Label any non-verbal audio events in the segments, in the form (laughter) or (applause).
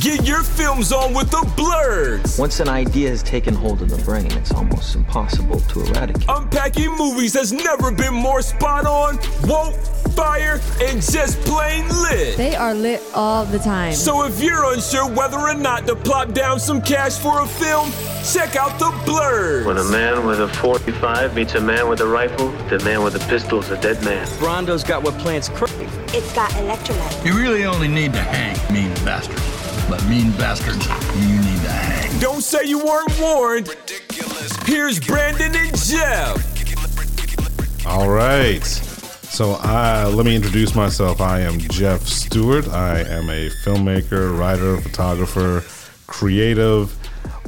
Get your films on with the Blurs. Once an idea has taken hold of the brain, it's almost impossible to eradicate. Unpacking movies has never been more spot on, woke, fire, and just plain lit. They are lit all the time. So if you're unsure whether or not to plop down some cash for a film, check out the Blurs. When a man with a 45 meets a man with a rifle, the man with a pistol is a dead man. Brawndo's got what plants crave. It's got electrolyte. You really only need to hang mean bastards. But mean bastards, you need to hang. Don't say you weren't warned. Here's Brandon and Jeff. All right. So uh, let me introduce myself. I am Jeff Stewart. I am a filmmaker, writer, photographer, creative,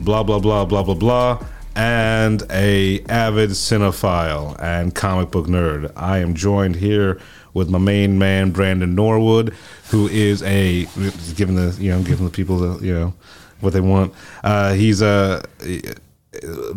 blah blah blah blah blah blah, and a avid cinephile and comic book nerd. I am joined here with my main man Brandon Norwood, who is a giving the you know giving the people the you know what they want. Uh, he's a,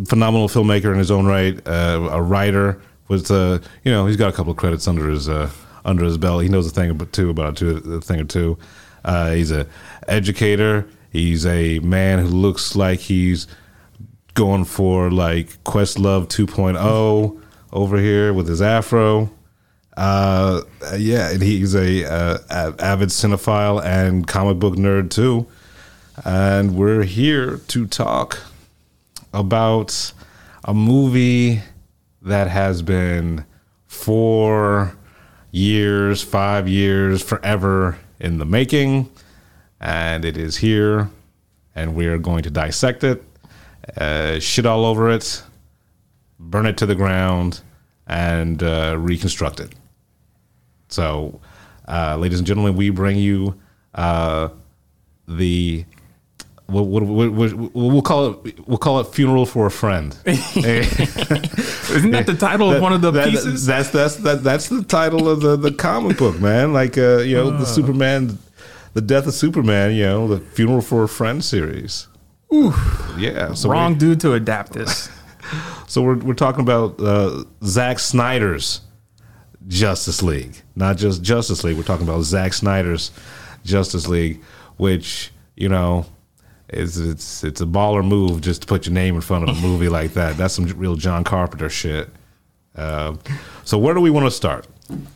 phenomenal filmmaker in his own right, uh, a writer. With uh, you know he's got a couple of credits under his uh, under his belt. He knows a thing about two about two a thing or two. Uh, he's a educator. He's a man who looks like he's going for like Questlove 2.0 over here with his afro. Uh, yeah, and he's a, uh, a avid cinephile and comic book nerd too. And we're here to talk about a movie that has been four years, five years, forever in the making, and it is here, and we are going to dissect it, uh, shit all over it, burn it to the ground, and uh, reconstruct it. So, uh, ladies and gentlemen, we bring you uh, the what, what, what, we'll call it we'll call it funeral for a friend. (laughs) (laughs) Isn't that the title of one of the That- pieces? That's that's that, that's the title of the, the comic book, man. Like uh, you know, the Superman, the death of Superman. You know, the funeral for a friend series. Yeah, so Wrong dude to adapt this. (laughs) so we're we're talking about uh, Zack Snyder's Justice League, not just Justice League. We're talking about Zack Snyder's Justice League, which you know. It's, it's it's a baller move just to put your name in front of a movie like that. That's some real John Carpenter shit. Uh, so where do we want to start?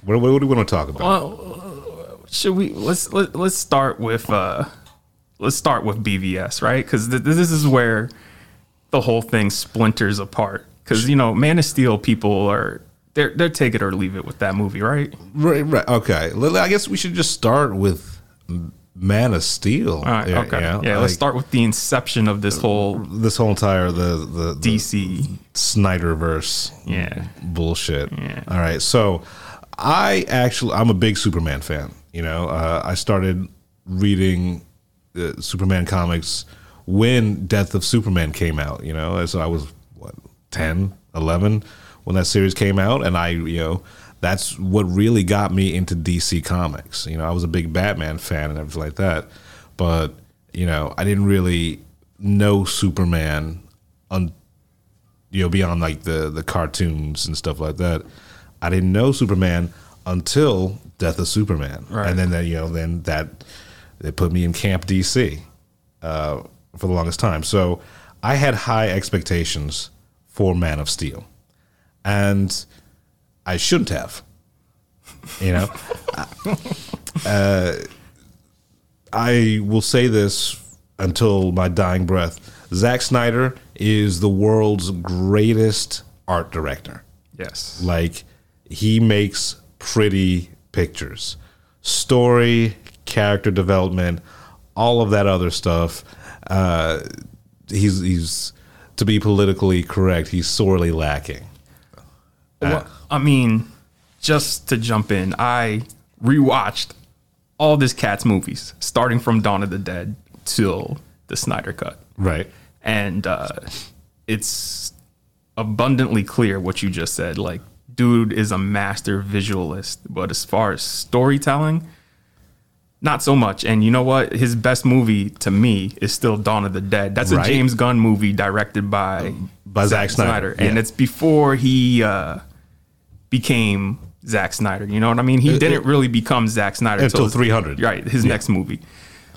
What, what do we want to talk about? Well, should we let's let, let's start with uh let's start with BVS, right? Because th- this is where the whole thing splinters apart. Because you know, Man of Steel people are they're they're take it or leave it with that movie, right? Right, right. Okay. I guess we should just start with Man of Steel. All right, Yeah, okay, yeah, yeah. like let's start with the inception of this whole this whole entire the the, the DC. Snyderverse. Yeah. bullshit. Yeah. All right. So I actually I'm a big Superman fan. You know, uh, I started reading uh, Superman comics when Death of Superman came out. You know, so I was what 10, 11 when that series came out, and I you know that's what really got me into DC comics. You know, I was a big Batman fan and everything like that, but you know, I didn't really know Superman un- you know, beyond like the the cartoons and stuff like that. I didn't know Superman until Death of Superman, Right. and then that you know, then that they put me in Camp DC uh, for the longest time. So I had high expectations for Man of Steel, and I shouldn't have. You know, (laughs) uh, I will say this until my dying breath. Zack Snyder is the world's greatest art director. Yes. Like he makes pretty pictures, story, character development, all of that other stuff. Uh, he's he's to be politically correct. He's sorely lacking. Well, I mean, just to jump in, I rewatched all this Cats movies, starting from Dawn of the Dead till the Snyder Cut. Right. And uh, it's abundantly clear what you just said. Like, dude is a master visualist, but as far as storytelling, not so much. And you know what? His best movie to me is still Dawn of the Dead. That's Right. a James Gunn movie directed by By Zack Snyder, and yeah. it's before he uh, became Zack Snyder. You know what I mean? He Uh, didn't uh, really become Zack Snyder until his- 300. Right, his Yeah. next movie.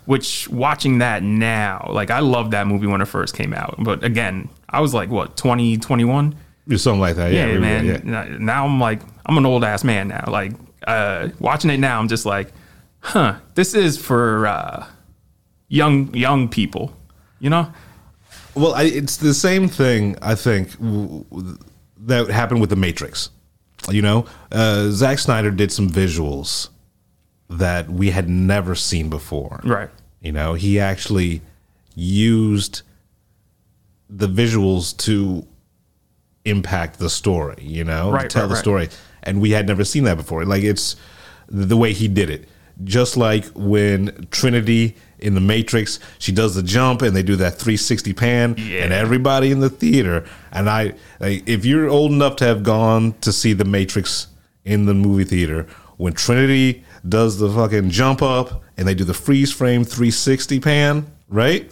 Which watching that now, like I loved that movie when it first came out. But again, I was like what, 20, 21? Or something like that. Yeah, Yeah, were, man. yeah. Now I'm like, I'm an old ass man now. Like, uh, watching it now, I'm just like, huh, this is for uh, young young people, you know? Well, I, it's the same thing. I think w- w- that happened with the Matrix. You know, uh, Zack Snyder did some visuals that we had never seen before. Right. You know, he actually used the visuals to impact the story. You know, Right, to tell right, the right. story, and we had never seen that before. Like it's the way he did it. Just like when Trinity in the Matrix, she does the jump and they do that 360 pan, Yeah. and everybody in the theater. And I, like, if you're old enough to have gone to see the Matrix in the movie theater, when Trinity does the fucking jump up and they do the freeze frame 360 pan, right?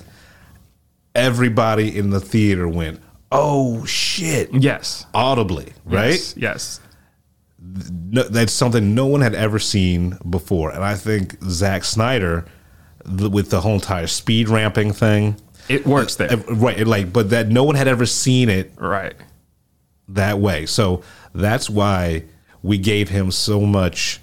Everybody in the theater went, "Oh shit!" Yes. audibly, right? Yes. yes. no, that's something no one had ever seen before. And I think Zack Snyder, the, with the whole entire speed ramping thing, It works there. right? it Like, but that no one had ever seen it right. that way. So that's why we gave him so much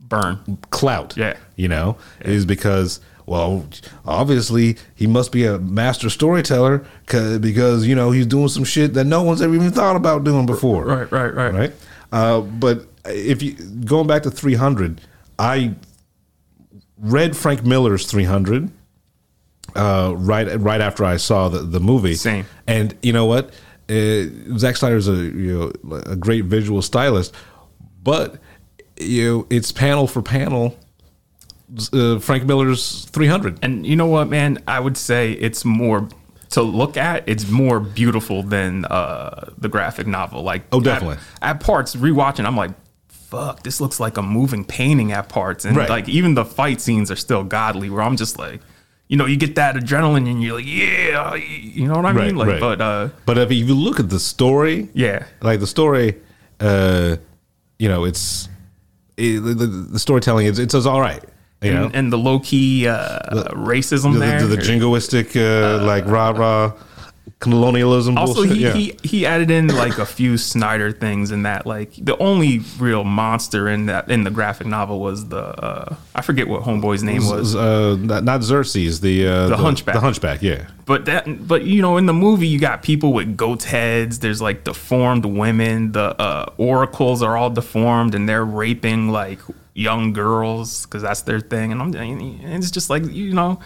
Burn. clout. Yeah. you know, is because. Well, obviously he must be a master storyteller because you know he's doing some shit that no one's ever even thought about doing before. Right, right, right. right? Uh, but if you going back to 300, I read Frank Miller's 300 uh, right right after I saw the, the movie. Same. And you know what? Uh, Zack Snyder's a you know a great visual stylist, but you know it's panel for panel. Uh, Frank Miller's 300. And you know what, man? I would say it's more to look at. It's more beautiful than uh, the graphic novel. Like, Oh, definitely. At, at parts, rewatching, I'm like, fuck, this looks like a moving painting at parts. And Right. like, even the fight scenes are still godly. Where I'm just like, you know, you get that adrenaline, and you're like, yeah, you know what I mean? Like, but uh, but if you look at the story, yeah, like the story, uh, you know, it's it, the, the, the storytelling. It's it's, it's all right. You know, and, and the low key uh, racism the, there. the, the jingoistic, uh, like rah rah colonialism. Also, bullshit. he, yeah. he he added in like a few Snyder things in that. Like the only real monster in that in the graphic novel was the uh, I forget what homeboy's name was, uh, not, Xerxes, the, uh, The Hunchback. The Hunchback, yeah. but that but you know in the movie you got people with goat heads. There's like deformed women. The uh, oracles are all deformed and they're raping like young girls because that's their thing. And I'm and it's just like you know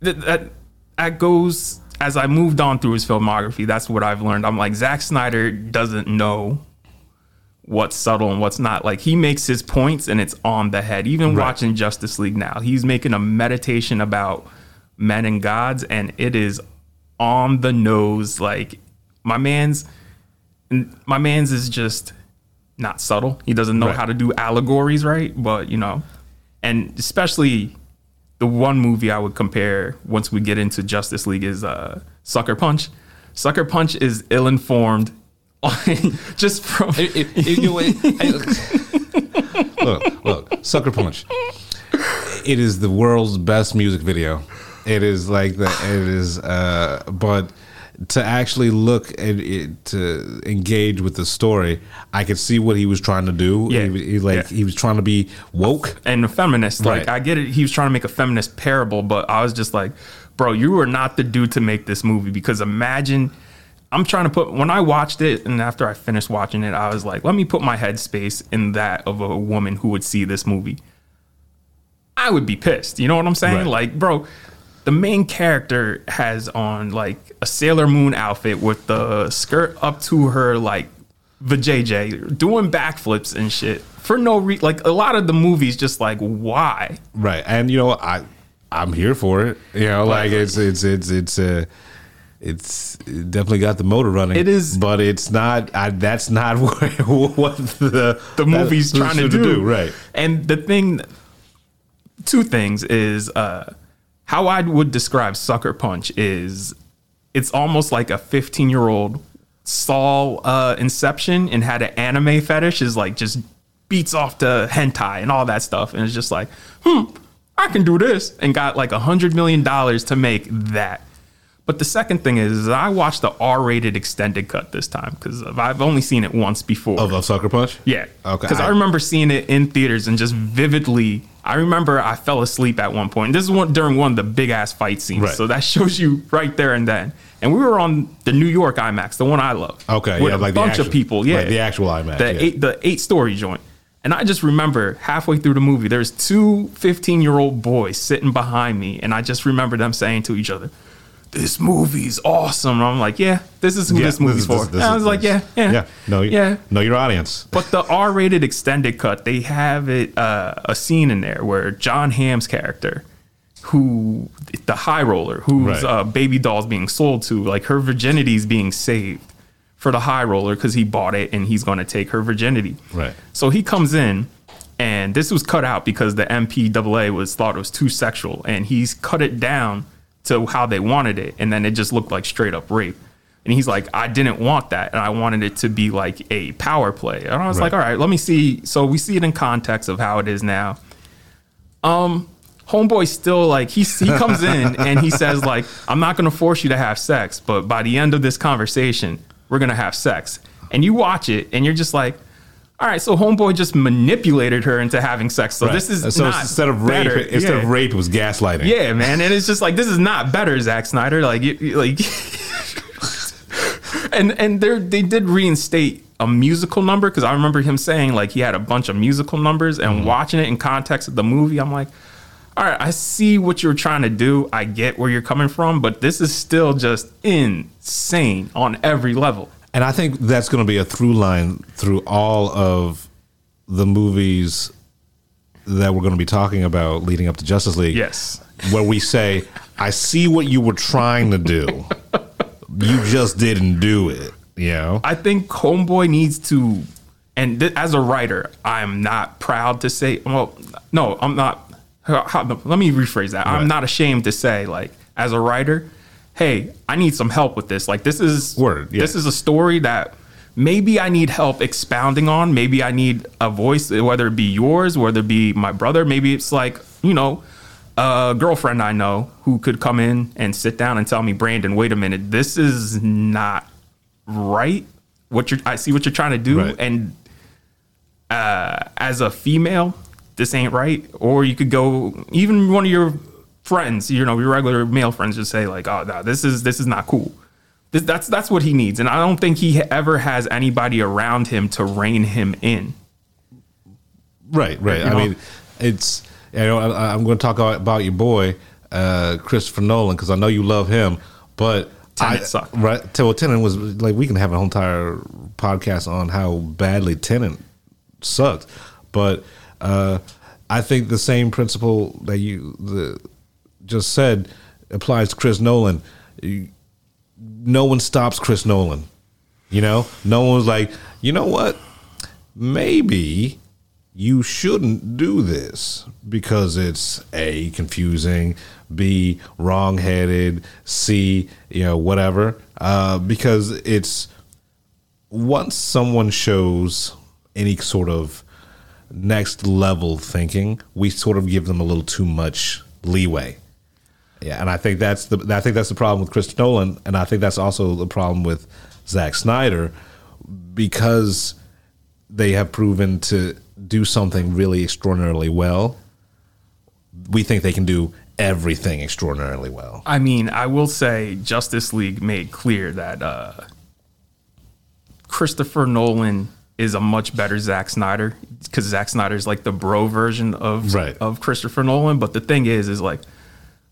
that that that goes as I moved on through his filmography. That's what I've learned. I'm like Zack Snyder doesn't know what's subtle and what's not. Like he makes his points and it's on the head. Even Right. watching Justice League now, he's making a meditation about men and gods, and it is on the nose. Like my man's, my man's is just not subtle. He doesn't know Right. how to do allegories right, but you know, and especially the one movie I would compare once we get into Justice League is uh, Sucker Punch. Sucker Punch is ill informed, (laughs) just from (laughs) look, look, Sucker Punch. It is the world's best music video. It is like the it is, uh, but to actually look at it, eh, to engage with the story, I could see what he was trying to do. Yeah. he, he like Yeah. he was trying to be woke. and a feminist. Like Right. I get it, he was trying to make a feminist parable, but I was just like, bro, you are not the dude to make this movie because imagine. I'm trying to put when I watched it and after I finished watching it, I was like, let me put my headspace in that of a woman who would see this movie. I would be pissed. You know what I'm saying? Right. Like, bro, the main character has on like a Sailor Moon outfit with the skirt up to her like vajayjay, doing backflips and shit for no reason. Like a lot of the movies, just like why? Right, and you know I I'm here for it. You know, like it's it's it's it's uh it's it definitely got the motor running. It is- but it's not. I, that's not (laughs) what, what the the movie's trying to should do. Right. And the thing, two things is uh, how I would describe Sucker Punch is it's almost like a 15 year old saw uh, Inception and had an anime fetish is like just beats off to hentai and all that stuff. And it's just like, hmm, I can do this, and got like a hundred million dollars to make that. But the second thing is, is I watched the R-rated extended cut this time because I've only seen it once before. Of, of Sucker Punch? Yeah. Okay. Because I, remember seeing it in theaters and just vividly. I remember I fell asleep at one point. This is one during one of the big ass fight scenes. Right. So that shows you right there and then. And we were on the New York IMAX, the one I love. Okay, With yeah, a like the bunch actual- of people. Yeah. right, the actual IMAX, The yeah. eight the eight story joint. And I just remember halfway through the movie, there's two 15 year old boys sitting behind me. And I just remember them saying to each other, this movie's awesome. I'm like, yeah, this is who Yeah, this movie's is- for. this- this I was like, yeah, yeah, yeah. No, yeah. know your audience. But the R-rated extended cut, they have it uh, a scene in there where John Hamm's character, who the high roller, whose Right. uh, baby doll's being sold to, like her virginity's being saved for the high roller because he bought it and he's going to take her virginity. Right. So he comes in, and this was cut out because the MPAA was thought it was too sexual, and he's cut it down to how they wanted it, and then it just looked like straight up rape. And he's like, I didn't want that, and I wanted it to be like a power play. And I was like, all right, let me see. So we see it in context of how it is now. Um, homeboy still like he he comes in (laughs) and he says like, I'm not gonna force you to have sex, but by the end of this conversation, we're gonna have sex. And you watch it, and you're just like. All right, so homeboy just manipulated her into having sex. So Right. this is so not instead of rape, better. instead of rape, it was gaslighting. Yeah, man, and it's just like this is not better, Zack Snyder. Like, you, you- like, (laughs) and and they they did reinstate a musical number because I remember him saying like he had a bunch of musical numbers, and Mm-hmm. watching it in context of the movie, I'm like, all right, I see what you're trying to do. I get where you're coming from, but this is still just insane on every level. And I think that's going to be a through line through all of the movies that we're going to be talking about leading up to Justice League. Yes. Where we say, I see what you were trying to do. you just didn't do it. You know? I think Homeboy needs to, and th- as a writer, I'm not proud to say. Well, no, I'm not. how- how- let me rephrase that. I'm not ashamed to say, like, as a writer, hey, I need some help with this. Like, this is Word, yeah. This is a story that maybe I need help expounding on. Maybe I need a voice, whether it be yours, whether it be my brother. Maybe it's like you know. A girlfriend I know who could come in and sit down and tell me, Brandon, wait a minute, this is not right what you're i see what you're trying to do Right. and uh as a female this ain't right or you could go even one of your friends you know your regular male friends just say like oh no this is this is not cool this, that's that's what he needs and i don't think he ever has anybody around him to rein him in Right, right. You I know? mean, it's, you know, I, I'm going to talk about your boy, uh, Christopher Nolan, because I know you love him, but. Tenet I, sucked. Right. Well, Tenet was like, we can have an entire podcast on how badly Tenet sucked. But uh, I think the same principle that you the, just said applies to Chris Nolan. No one stops Chris Nolan. You know, no one's like, you know what? Maybe you shouldn't do this because it's a confusing, b wrong-headed, c you know whatever. Uh, because it's once someone shows any sort of next level thinking, we sort of give them a little too much leeway. Yeah, and I think that's the I think that's the problem with Chris Nolan, and I think that's also the problem with Zack Snyder, because they have proven to do something really extraordinarily well. We think they can do everything extraordinarily well. I mean, I will say Justice League made clear that uh, Christopher Nolan is a much better Zack Snyder because Zack Snyder is like the bro version of Right. of Christopher Nolan. But the thing is, is like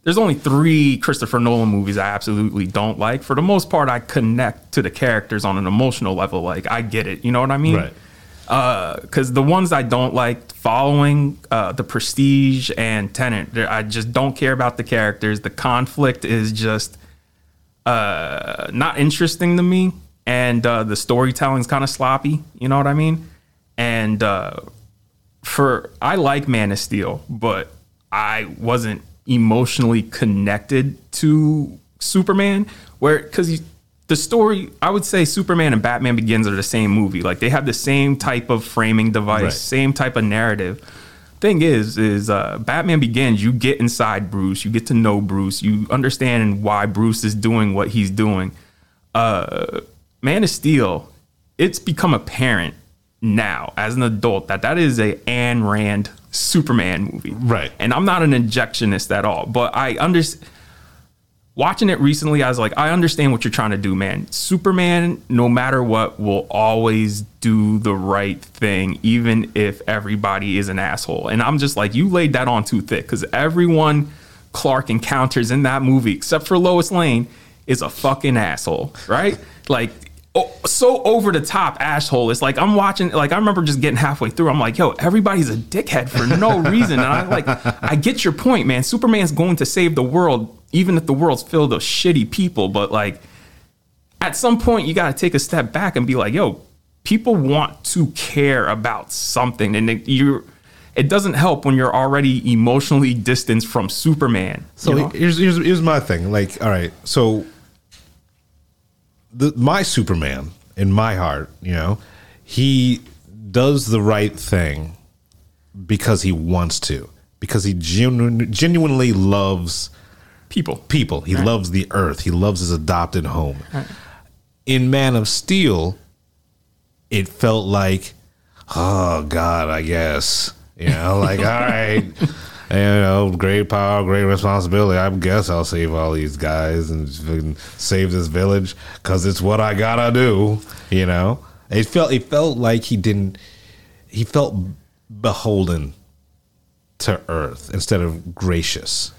there's only three Christopher Nolan movies I absolutely don't like. For the most part, I connect to the characters on an emotional level. Like I get it, you know what I mean? Right. because the ones I don't like following, uh, the Prestige and Tenet, I just don't care about the characters. The conflict is just uh, not interesting to me, and uh, the storytelling's kind of sloppy. You know what I mean? And uh, for I like Man of Steel, but I wasn't emotionally connected to Superman. Where because the story, I would say Superman and Batman Begins are the same movie. Like they have the same type of framing device, Right. same type of narrative. thing is, is uh, Batman Begins. You get inside Bruce, you get to know Bruce, you understand why Bruce is doing what he's doing. Uh, Man of Steel, it's become apparent now as an adult that that is a Ayn Rand Superman movie, Right. And I'm not an injectionist at all, but I understand watching it recently, I was like, I understand what you're trying to do, man. Superman, no matter what, will always do the right thing, even if everybody is an asshole. And I'm just like, you laid that on too thick because everyone Clark encounters in that movie, except for Lois Lane, is a fucking asshole, right? like, so over the top asshole. It's like I'm watching, like, I remember just getting halfway through. I'm like, yo, everybody's a dickhead for no (laughs) reason. And I like, I get your point, man. Superman's going to save the world even if the world's filled of shitty people, but like at some point you got to take a step back and be like, yo, people want to care about something and it, you're it doesn't help when you're already emotionally distanced from Superman. So you know? here's, here's here's my thing. Like, all right, so the my Superman in my heart, you know, he does the right thing because he wants to, because he genu- genuinely loves people. people. He loves the earth. He loves his adopted home. In Man of Steel, it felt like, oh God, I guess you know, like (laughs) all right, you know, great power, great responsibility. I guess I'll save all these guys and save this village because it's what I gotta do. You know, it felt it felt like he didn't. He felt beholden to Earth instead of gracious.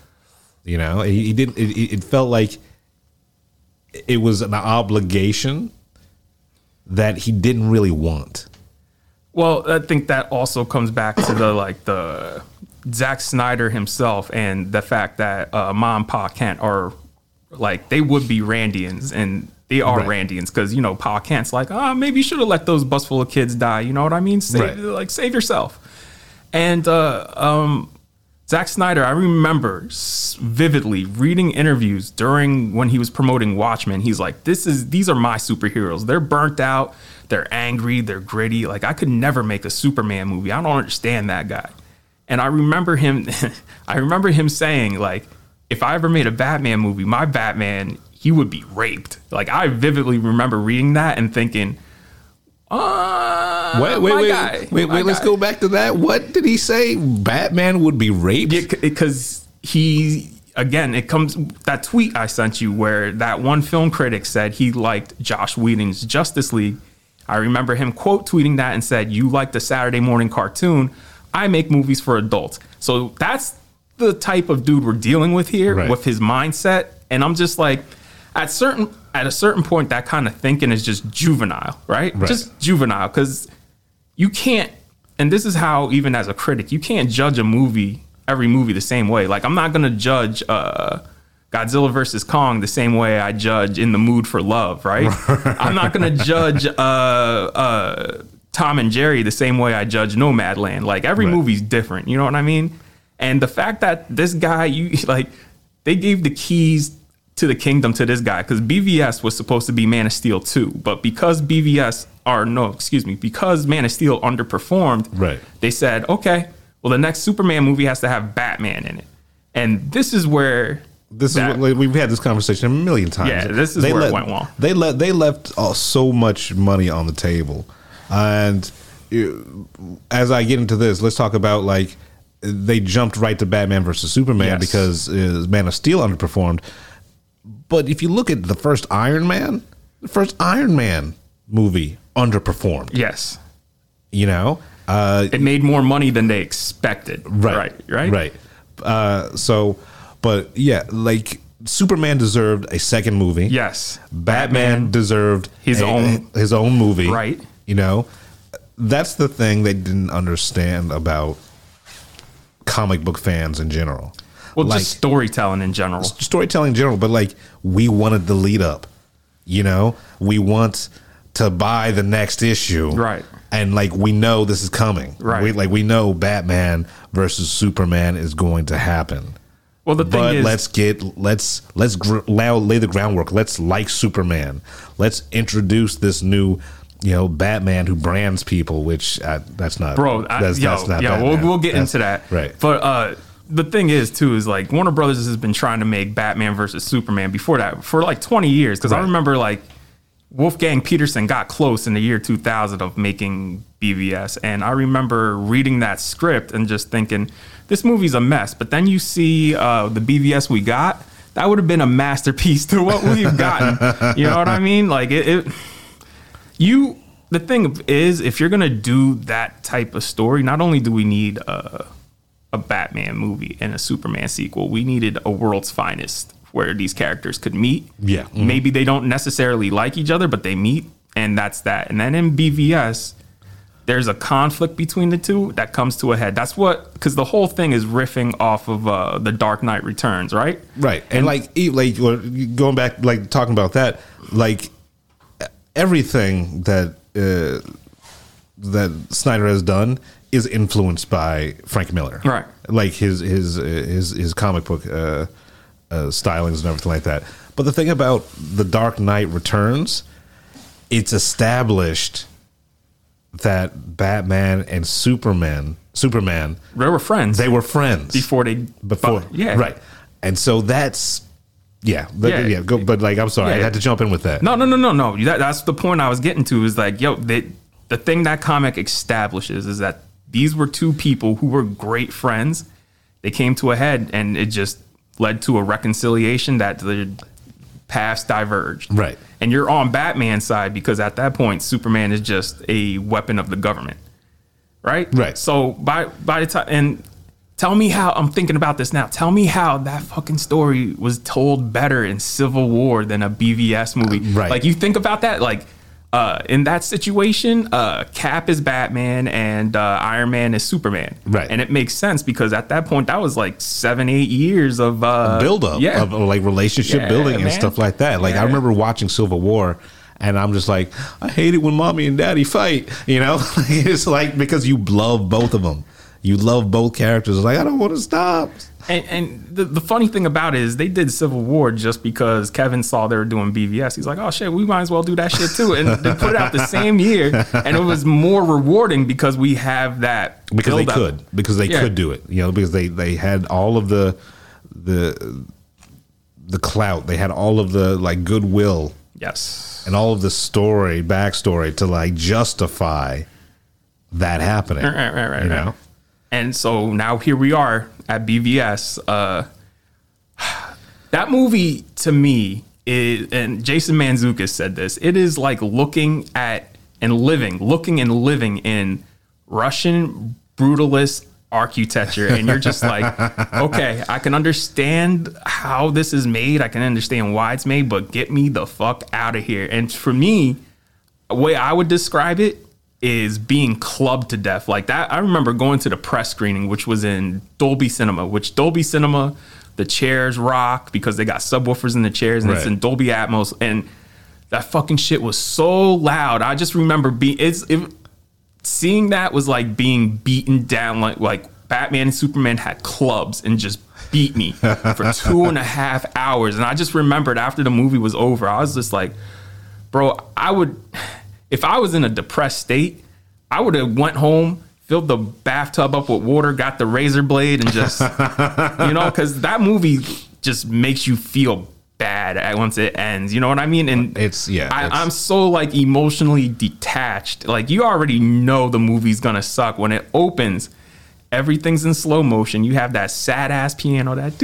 You know, he, he didn't. It, it felt like it was an obligation that he didn't really want. Well, I think that also comes back to the like the Zack Snyder himself and the fact that uh, Mom and Pa Kent are like they would be Randians and they are Right. Randians because you know Pa Kent's like ah maybe you should have let those bus full of kids die you know what I mean? Save Right. like save yourself. And uh, um, Zack Snyder I remember vividly reading interviews during when he was promoting Watchmen. He's like this is these are my superheroes. They're burnt out. They're angry. They're gritty. Like I could never make a Superman movie. I don't understand that guy and I remember him (laughs) I remember him saying like if I ever made a Batman movie, my Batman, he would be raped. Like I vividly remember reading that and thinking, uh Wait, wait, wait, guy, wait, wait. Let's guy. go back to that. What did he say? Batman would be raped. Yeah, because he again, it comes that tweet I sent you where that one film critic said he liked Joss Whedon's Justice League. I remember him quote tweeting that and said, "You like the Saturday morning cartoon? I make movies for adults." So that's the type of dude we're dealing with here Right. with his mindset, and I'm just like, at certain at a certain point, that kind of thinking is just juvenile, right? Right. Just juvenile because you can't and this is how even as a critic you can't judge a movie every movie the same way like i'm not going to judge uh godzilla versus kong the same way i judge in the mood for love right (laughs) i'm not going to judge uh uh tom and jerry the same way i judge nomadland like every Right. movie's different you know what i mean and the fact that this guy you (laughs) like they gave the keys to the kingdom to this guy because BVS was supposed to be Man of Steel 2, but because BVS or no, excuse me, because Man of Steel underperformed, Right. They said, okay, well the next Superman movie has to have Batman in it, and this is where This that- is what, like, we've had this conversation a million times. Yeah, this is where it went wrong. They let they left uh, so much money on the table, and as I get into this, let's talk about like they jumped right to Batman versus Superman Yes. because uh, Man of Steel underperformed. But if you look at the first Iron Man, the first Iron Man movie underperformed. yes, You know, uh, it made more money than they expected. right right, right. right uh so but yeah like superman deserved a second movie Yes, batman, deserved His a- own- his own movie Right. You know? That's the thing they didn't understand about comic book fans in general. Well, like just storytelling in general. storytelling in general but like we wanted the lead up you know? We want to buy the next issue. Right. and like we know this is coming. Right. we, like we know batman versus superman is going to happen. Well, the thing but is, let's get let's let's gr- lay, lay the groundwork. Let's like superman. Let's introduce this new you know Batman who brands people, which uh, that's not bro. I, That's, yo, that's not yeah, we'll, we'll get That's- into that. Right. But uh, the thing is, too, is like Warner Brothers has been trying to make Batman versus Superman before that for like 20 years. Because I remember like Wolfgang Petersen got close in the year 2000 of making BVS. And I remember reading that script and just thinking, this movie's a mess. But then you see uh, the BVS we got. That would have been a masterpiece to what we've gotten. (laughs) you know what I mean? Like it, it you the thing is if you're gonna do that type of story not only do we need a, a batman movie and a superman sequel we needed a world's finest where these characters could meet. Yeah. Mhm. maybe they don't necessarily like each other but they meet and that's that. And then in bvs there's a conflict between the two that comes to a head. That's what because the whole thing is riffing off of uh, the dark knight returns right? Right, and, like e- like going back, like talking about that, like everything that uh, that Snyder has done is influenced by Frank Miller, Right. Like his his uh, his his comic book uh, uh, stylings and everything like that. But the thing about the Dark Knight Returns, it's established that Batman and Superman, Superman, they were friends. They were friends. Before they before. yeah. Right. And so that's yeah but, Yeah. yeah, go, but like i'm sorry i had to jump in with that No, no, no, no, no. That, that's the point I was getting to. Is like, yo, they, the thing that comic establishes is that these were two people who were great friends. They came to a head, and it just led to a reconciliation that the paths diverged. Right. And you're on Batman's side because at that point, Superman is just a weapon of the government. Right. Right. So by by the time and. Tell me how I'm thinking about this now. Tell me how that fucking story was told better in Civil War than a BVS movie. right. Like you think about that, like uh, in that situation, uh, Cap is Batman and uh, Iron Man is Superman. Right. And it makes sense because at that point that was like seven, eight years of uh, build up Yeah. of, like relationship Yeah, building and stuff like that like i remember watching civil war and i'm just like i hate it when mommy and daddy fight you know (laughs) it's like because you love both of them you love both characters it's like i don't want to stop And, and the, the funny thing about it is they did Civil War just because Kevin saw they were doing BVS. He's like, oh shit, we might as well do that shit too. And they put it out the same year. And it was more rewarding because we have that. because they buildup. could because they Yeah. could do it you know because they they had all of the the the clout they had all of the like goodwill Yes. and all of the story backstory to like justify that happening Right, right, right, you right. know And so now here we are at BVS. Uh, (sighs) that movie to me is, and Jason Mantzoukas said this. It is like looking at and living, looking and living in Russian brutalist architecture, and you're just like, (laughs) okay, I can understand how this is made. I can understand why it's made, but get me the fuck out of here. And for me, a way I would describe it is being clubbed to death like that. I remember going to the press screening, which was in Dolby Cinema, which Dolby Cinema, the chairs rock because they got subwoofers in the chairs and it's in Dolby Atmos. And that fucking shit was so loud. I just remember being it's it, seeing that was like being beaten down like like Batman and Superman had clubs and just beat me for (laughs) two and a half hours. And I just remembered after the movie was over, I was just like, bro, I would if I was in a depressed state, I would have went home, filled the bathtub up with water, got the razor blade, and just (laughs) you know, because that movie just makes you feel bad once it ends. You know what I mean? And It's- yeah, I, I'm so like emotionally detached. Like you already know the movie's gonna suck when it opens. Everything's in slow motion. You have that sad ass piano that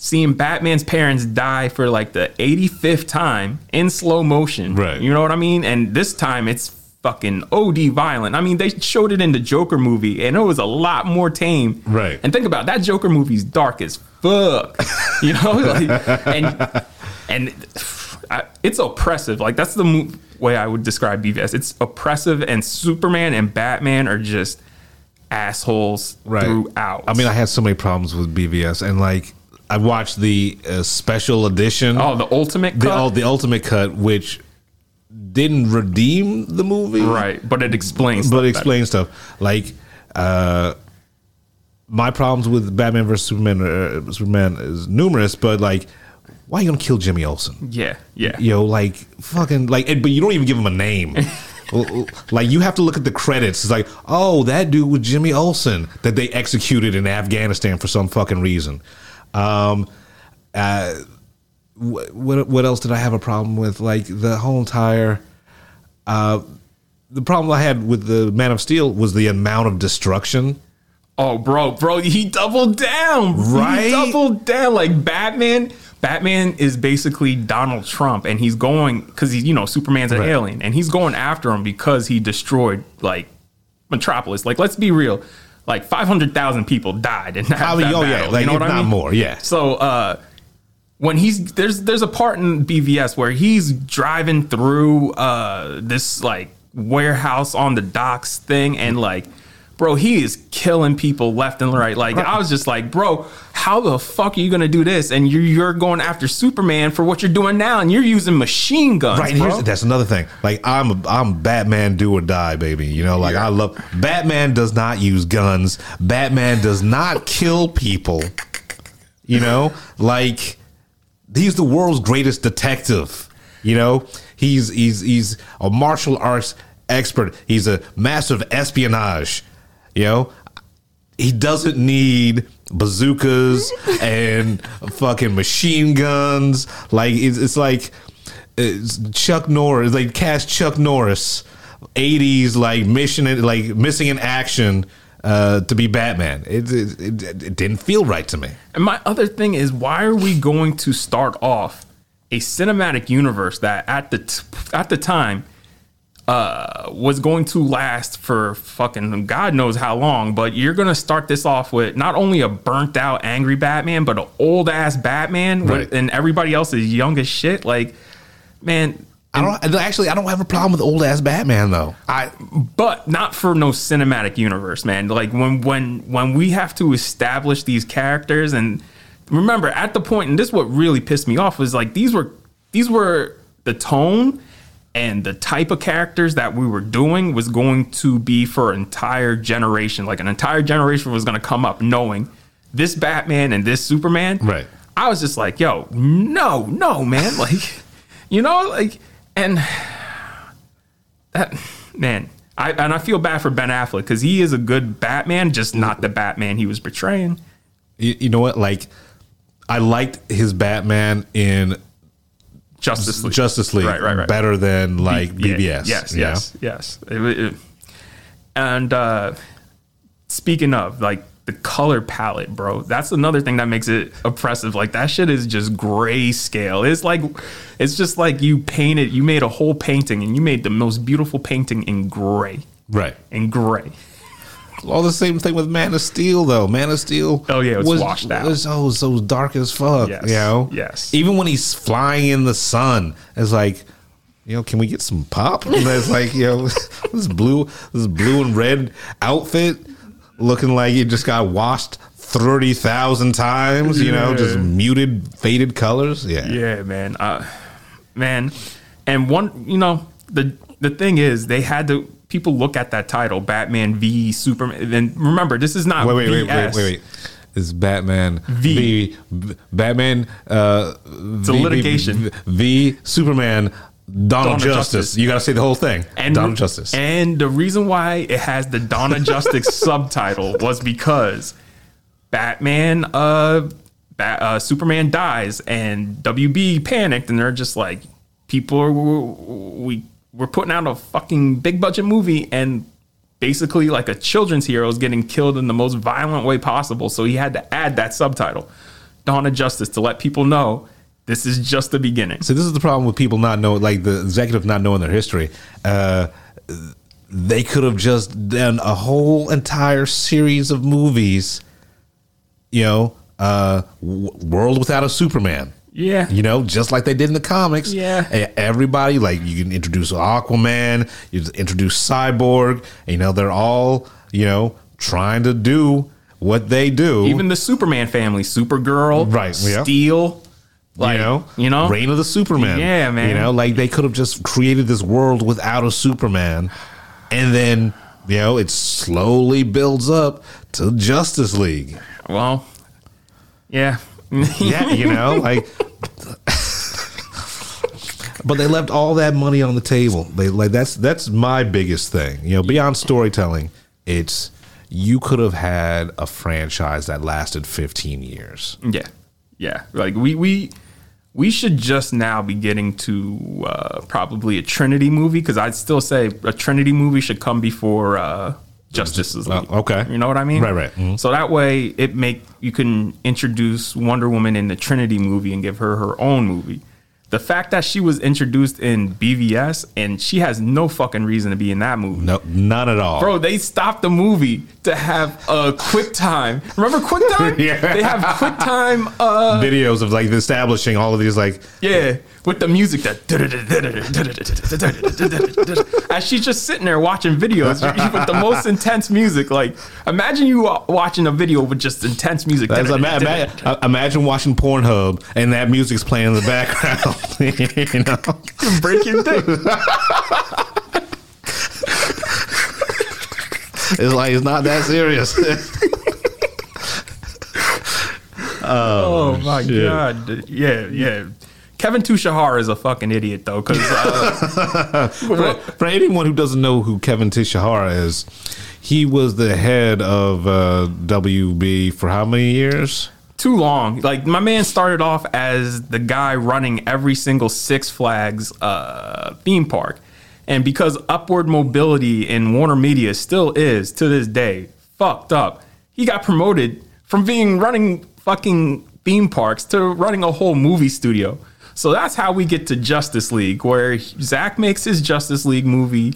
seeing Batman's parents die for like the 85th time in slow motion. Right. You know what I mean? And this time it's fucking OD violent. I mean, they showed it in the Joker movie and it was a lot more tame. Right. And think about it, that Joker movie's dark as fuck. (laughs) you know? Like, and and I, it's oppressive. Like that's the mo- way I would describe BVS. It's oppressive and Superman and Batman are just assholes right throughout. i mean i had so many problems with bvs and like i watched the uh, special edition oh, the ultimate the, cut? oh, the ultimate cut which didn't redeem the movie Right, but it explains. but stuff explain stuff like uh my problems with batman versus superman uh, superman is numerous but like why are you gonna kill Jimmy Olsen? Yeah, yeah. Know, like fucking like, and- but you don't even give him a name. (laughs) like you have to look at the credits. It's like, oh, that dude was Jimmy Olsen that they executed in Afghanistan for some fucking reason. Um, uh, what what what else did I have a problem with? Like the whole entire. Uh, the problem I had with the Man of Steel was the amount of destruction. Oh, bro, bro, he doubled down. Right? He doubled down. Like Batman, Batman is basically Donald Trump, and he's going because he's you know Superman's an Right. alien, and he's going after him because he destroyed like Metropolis. Like, let's be real. Like five hundred thousand people died in that. Mean, that oh, yeah, like, you know if what I not mean? more, yeah. So uh, when he's there's there's a part in BVS where he's driving through uh, this like warehouse on the docks thing, and like, bro, he is killing people left and right. Like, I was just like, bro, how the fuck are you gonna do this? And you're you're going after Superman for what you're doing now, and you're using machine guns, Right, bro. here's, that's another thing. Like I'm, a, I'm Batman, do or die, baby. You know, like I love Batman. Does not use guns. Batman does not (laughs) kill people. You know, like he's the world's greatest detective. You know, he's he's he's a martial arts expert. He's a master of espionage. You know, he doesn't need bazookas (laughs) and fucking machine guns. Like it's, it's like it's Chuck Norris. like cast Chuck Norris, eighties like mission, like missing in action uh, to be Batman. It, it, it, it didn't feel right to me. And my other thing is, why are we going to start off a cinematic universe that at the t- at the time uh, was going to last for fucking God knows how long? But you're gonna start this off with not only a burnt out, angry Batman, but an old ass Batman, with- and everybody else is young as shit. Like, man. I don't actually. I don't have a problem with old ass Batman though. I but not for no cinematic universe, man. Like when when when we have to establish these characters and remember at the point, and this is what really pissed me off was like these were these were the tone and the type of characters that we were doing was going to be for an entire generation. Like an entire generation was going to come up knowing this Batman and this Superman. Right. I was just like, yo, no, no, man. (laughs) Like, you know, like, and that man, I and I feel bad for Ben Affleck because he is a good Batman, just not the Batman he was portraying. you, you know what? Like I liked his Batman in Justice League, Justice League right, right, right. better than like Yeah, BVS. Yes, you know? yes, yes. It- and uh, speaking of like the color palette, bro, that's another thing that makes it oppressive. Like that shit is just grayscale. It's like it's just like you painted, you made a whole painting, and you made the most beautiful painting in gray, Right. in gray. All the same thing with Man of Steel, though. Man of Steel. Oh, yeah, it's was, washed out. Was so so dark as fuck. Yes, You know. yes. Even when he's flying in the sun, it's like, you know, can we get some pop? And it's like, you know, (laughs) this blue, this blue and red outfit, looking like it just got washed thirty thousand times. You know, just muted, faded colors. Yeah. Yeah, man. Uh, man, and one, you know, the the thing is, they had to. People look at that title, Batman v Superman. And remember, this is not Wait, wait, wait, wait, wait, wait. Is Batman V. v, Batman uh It's a litigation. v, v Superman Donald, of Justice. Justice. You got to say the whole thing. And Donald Justice. And the reason why it has the Dawn of Justice (laughs) subtitle was because Batman, uh, Bat, uh, Superman dies, and WB panicked, and they're just like, people are we we're putting out a fucking big budget movie, and basically like a children's hero is getting killed in the most violent way possible. So he had to add that subtitle, Dawn of Justice, to let people know this is just the beginning. so this is the problem with people not knowing, like the executive not knowing their history. Uh, they could have just done a whole entire series of movies. You know, uh, World Without a Superman. Yeah. You know, just like they did in the comics. Yeah. Everybody, like, you can introduce Aquaman, you introduce Cyborg, you know, they're all, you know, trying to do what they do. Even the Superman family, Supergirl, Right, yeah. Steel, like you know, you know, Reign of the Supermen. Yeah, man. You know, like they could have just created this world without a Superman, and then you know it slowly builds up to Justice League. Well, yeah, (laughs) Yeah, you know, like (laughs) but they left all that money on the table. They like that's that's my biggest thing. You know, beyond storytelling, it's you could have had a franchise that lasted 15 years. Yeah, yeah. Like we we we should just now be getting to uh, probably a Trinity movie because I'd still say a Trinity movie should come before uh, Justice League. Oh, okay. you know what I mean? Right, right. Mhm. So that way it make you can introduce Wonder Woman in the Trinity movie and give her her own movie. The fact that she was introduced in BVS and she has no fucking reason to be in that movie. No, none at all. Bro, they stopped the movie to have a quick time. Remember quick (laughs) time? Yeah. They have quick time uh Videos of like establishing all of these like yeah, with the music that as she's just sitting there watching videos with the most intense music. Like, imagine you wa- watching a video with just intense music. That's, ima- ima- uh, imagine watching Pornhub and that music's playing in the background. you know? break your dick. It's like it's not that serious. Oh my shit. god! Yeah, yeah. Kevin Tsujihara is a fucking idiot though, because uh, (laughs) for, for anyone who doesn't know who Kevin Tsujihara is, he was the head of uh, WB for how many years? too long. Like my man started off as the guy running every single Six Flags uh, theme park, and because upward mobility in Warner Media still is to this day fucked up, he got promoted from being running fucking theme parks to running a whole movie studio. So that's how we get to Justice League, where Zack makes his Justice League movie.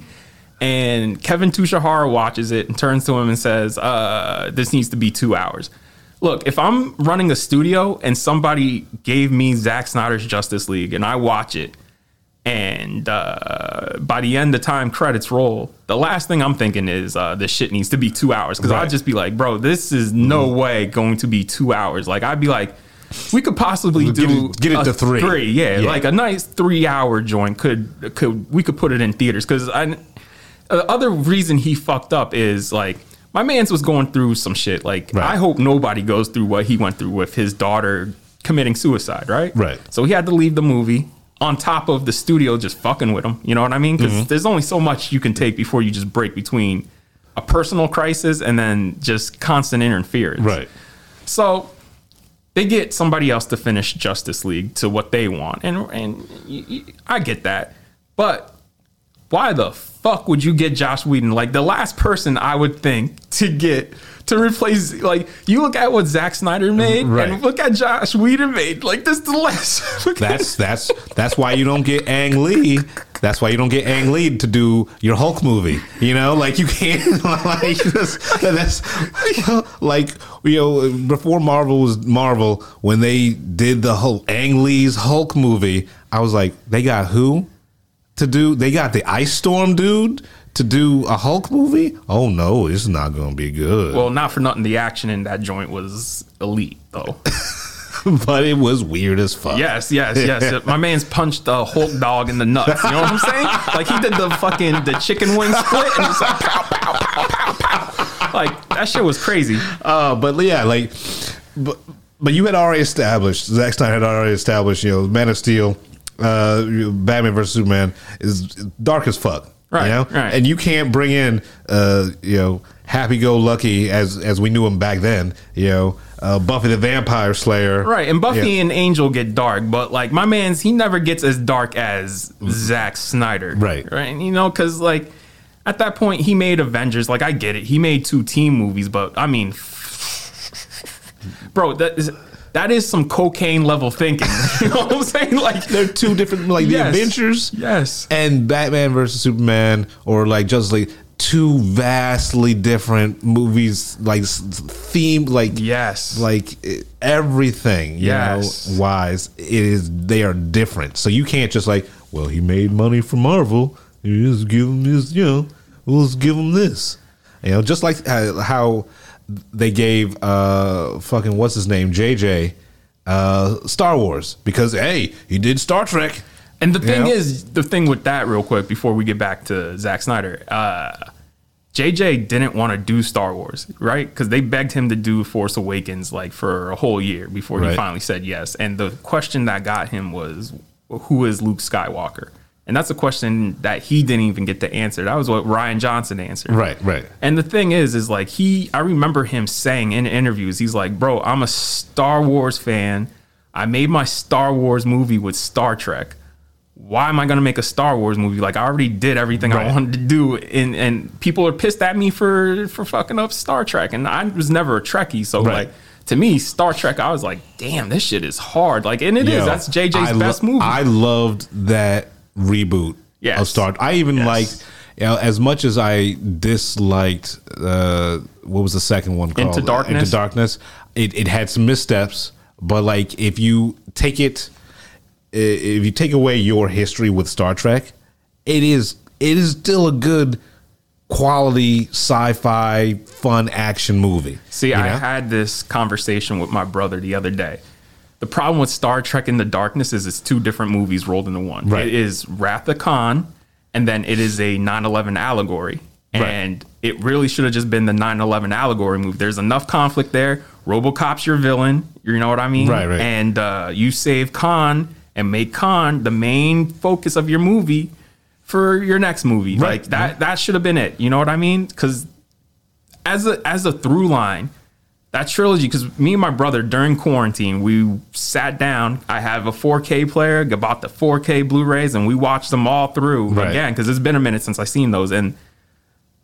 And Kevin Tsujihara watches it and turns to him and says, uh, "This needs to be two hours." Look, if I'm running a studio and somebody gave me Zack Snyder's Justice League and I watch it, and uh, by the end the time credits roll, the last thing I'm thinking is uh, this shit needs to be two hours because Right. I'd just be like, bro, this is no way going to be two hours. Like I'd be like, we could possibly Get do it- get it to three. Three, yeah, Yeah. like a nice three hour joint could could we could put it in theaters because I the other reason he fucked up is like my man's was going through some shit. Like Right. I hope nobody goes through what he went through with his daughter committing suicide, right? Right. So he had to leave the movie on top of the studio just fucking with him. You know what I mean? Because Mm-hmm. there's only so much you can take before you just break between a personal crisis and then just constant interference. Right. So they get somebody else to finish Justice League to what they want, and and y- y- I get that, but why the fuck would you get Joss Whedon? Like the last person I would think to get to replace, like you look at what Zack Snyder mm, made, Right. and look at Joss Whedon made. Like this, is the last. (laughs) That's that's that's why you don't get Ang Lee. That's why you don't get Ang Lee to do your Hulk movie. You know, like you can't (laughs) like that's, that's like you know before Marvel was Marvel when they did the whole Ang Lee's Hulk movie. I was like, they got who to do? They got the Ice Storm dude to do a Hulk movie. Oh no, it's not going to be good. well, not for nothing, the action in that joint was elite, though. (laughs) (laughs) but it was weird as fuck. Yes, yes, yes. (laughs) My man's punched a Hulk dog in the nuts. You know what I'm saying? Like he did the fucking the chicken wing split and it's like pow, pow, pow, pow, pow. Like that shit was crazy. Uh, but yeah, like, but but you had already established. Zack Snyder had already established. You know, Man of Steel, uh, Batman versus Superman is dark as fuck. Right, You know? right. And you can't bring in, uh, you know, Happy Go Lucky as as we knew him back then. You know, uh, Buffy the Vampire Slayer. Right, and Buffy Yeah. and Angel get dark, but like my man's, he never gets as dark as Zack Snyder. Right. right. And, you know, because like at that point he made Avengers. Like I get it, he made two team movies, but I mean, bro, that is that is some cocaine level thinking. (laughs) you know what I'm saying? Like They're two different, like Yes. the Avengers. Yes. and Batman versus Superman or like Justice League, two vastly different movies, like theme, like Yes. like everything, you Yes. know, wise. It is they are different, so you can't just like, well, he made money for Marvel, you just give him this, you know, just give him this, you know, just like uh, how they gave uh fucking what's his name, JJ. Uh, Star Wars because hey, he did Star Trek. And the thing Yeah. is, the thing with that, real quick, before we get back to Zack Snyder, uh, JJ didn't want to do Star Wars, right? Because they begged him to do Force Awakens like for a whole year before he finally said yes. And the question that got him was, who is Luke Skywalker? And that's a question that he didn't even get to answer. That was what Rian Johnson answered. Right, right. And the thing is, is like he, I remember him saying in interviews, he's like, bro, I'm a Star Wars fan. I made my Star Wars movie with Star Trek. Why am I going to make a Star Wars movie? Like I already did everything I wanted to do, and and people are pissed at me for for fucking up Star Trek, and I was never a Trekkie, so Right. like to me, Star Trek, I was like, damn, this shit is hard. Like, and it is. Yo, That's JJ's I lo- best movie. I loved that reboot Yes. of Star. I even Yes. liked, you know, as much as I disliked, uh, what was the second one called? Into Darkness? Into Darkness. It, it had some missteps, but like if you take it, if you take away your history with Star Trek, it is it is still a good quality sci-fi fun action movie. See, you I know? had this conversation with my brother the other day. The problem with Star Trek in the Darkness is it's two different movies rolled into one. Right. It is Wrath of Khan, and then it is a 9 11 allegory. Right. And it really should have just been the 9 11 allegory movie. There's enough conflict there. Robocop's your villain. You know what I mean? Right, right. And uh, you save Khan and make Khan the main focus of your movie for your next movie. Right. Like that, that should have been it. You know what I mean? Because as a as a through line, that trilogy. Because me and my brother during quarantine, we sat down. I have a 4K player, bought the 4K Blu-rays, and we watched them all through Right. again. Because it's been a minute since I seen those, and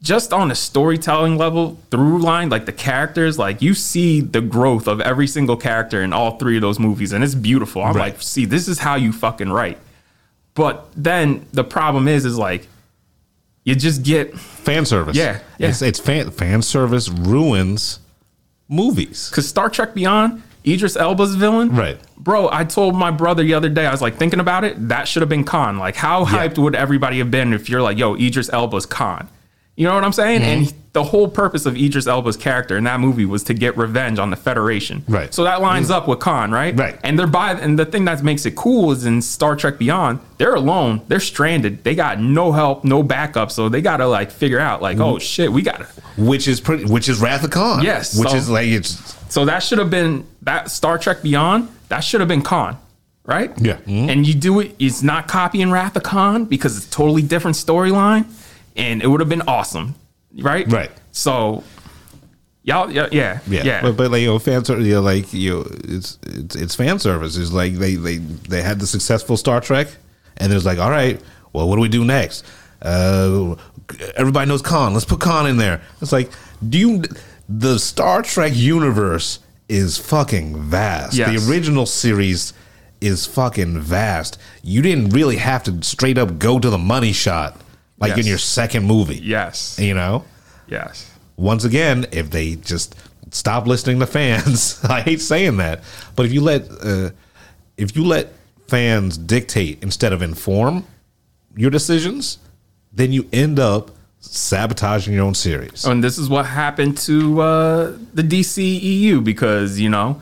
just on a storytelling level, through line, like the characters, like you see the growth of every single character in all three of those movies, and it's beautiful. I'm Right. like, see, this is how you fucking write. But then the problem is, is like you just get fan service. Yeah, yeah. It's, it's fan fan service ruins movies. Because Star Trek Beyond, Idris Elba's villain, Right. Bro, I told my brother the other day, I was like thinking about it. That should have been Khan. Like, how Yeah. hyped would everybody have been if you're like, yo, Idris Elba's Khan? You know what I'm saying? Mm-hmm. And the whole purpose of Idris Elba's character in that movie was to get revenge on the Federation. Right. So that lines up with Khan, right? Right. And they're by, and the thing that makes it cool is in Star Trek Beyond, they're alone, they're stranded, they got no help, no backup, so they gotta like figure out, like, oh shit, we gotta Which is pretty which is Wrath of Khan. Yes, Which so- is like it's So that should have been that Star Trek Beyond. That should have been Khan, right? Yeah. Mhm. And you do it. It's not copying Wrath of Khan because it's a totally different storyline, and it would have been awesome, right? Right. So, y'all, yeah, yeah, yeah. yeah. But, but like you know, fan service you know, like you know, it's it's it's fan service. It's like they they they had the successful Star Trek and there's like, all right, well what do we do next? Uh everybody knows Khan. Let's put Khan in there. It's like, do you the Star Trek universe is fucking vast. Yes. The original series is fucking vast. You didn't really have to straight up go to the money shot like in your second movie. yes, You know? yes. once again, if they just stop listening to fans, (laughs) I hate saying that, but if you let uh, if you let fans dictate instead of inform your decisions, then you end up sabotaging your own series. And this is what happened to uh, the DCEU because you know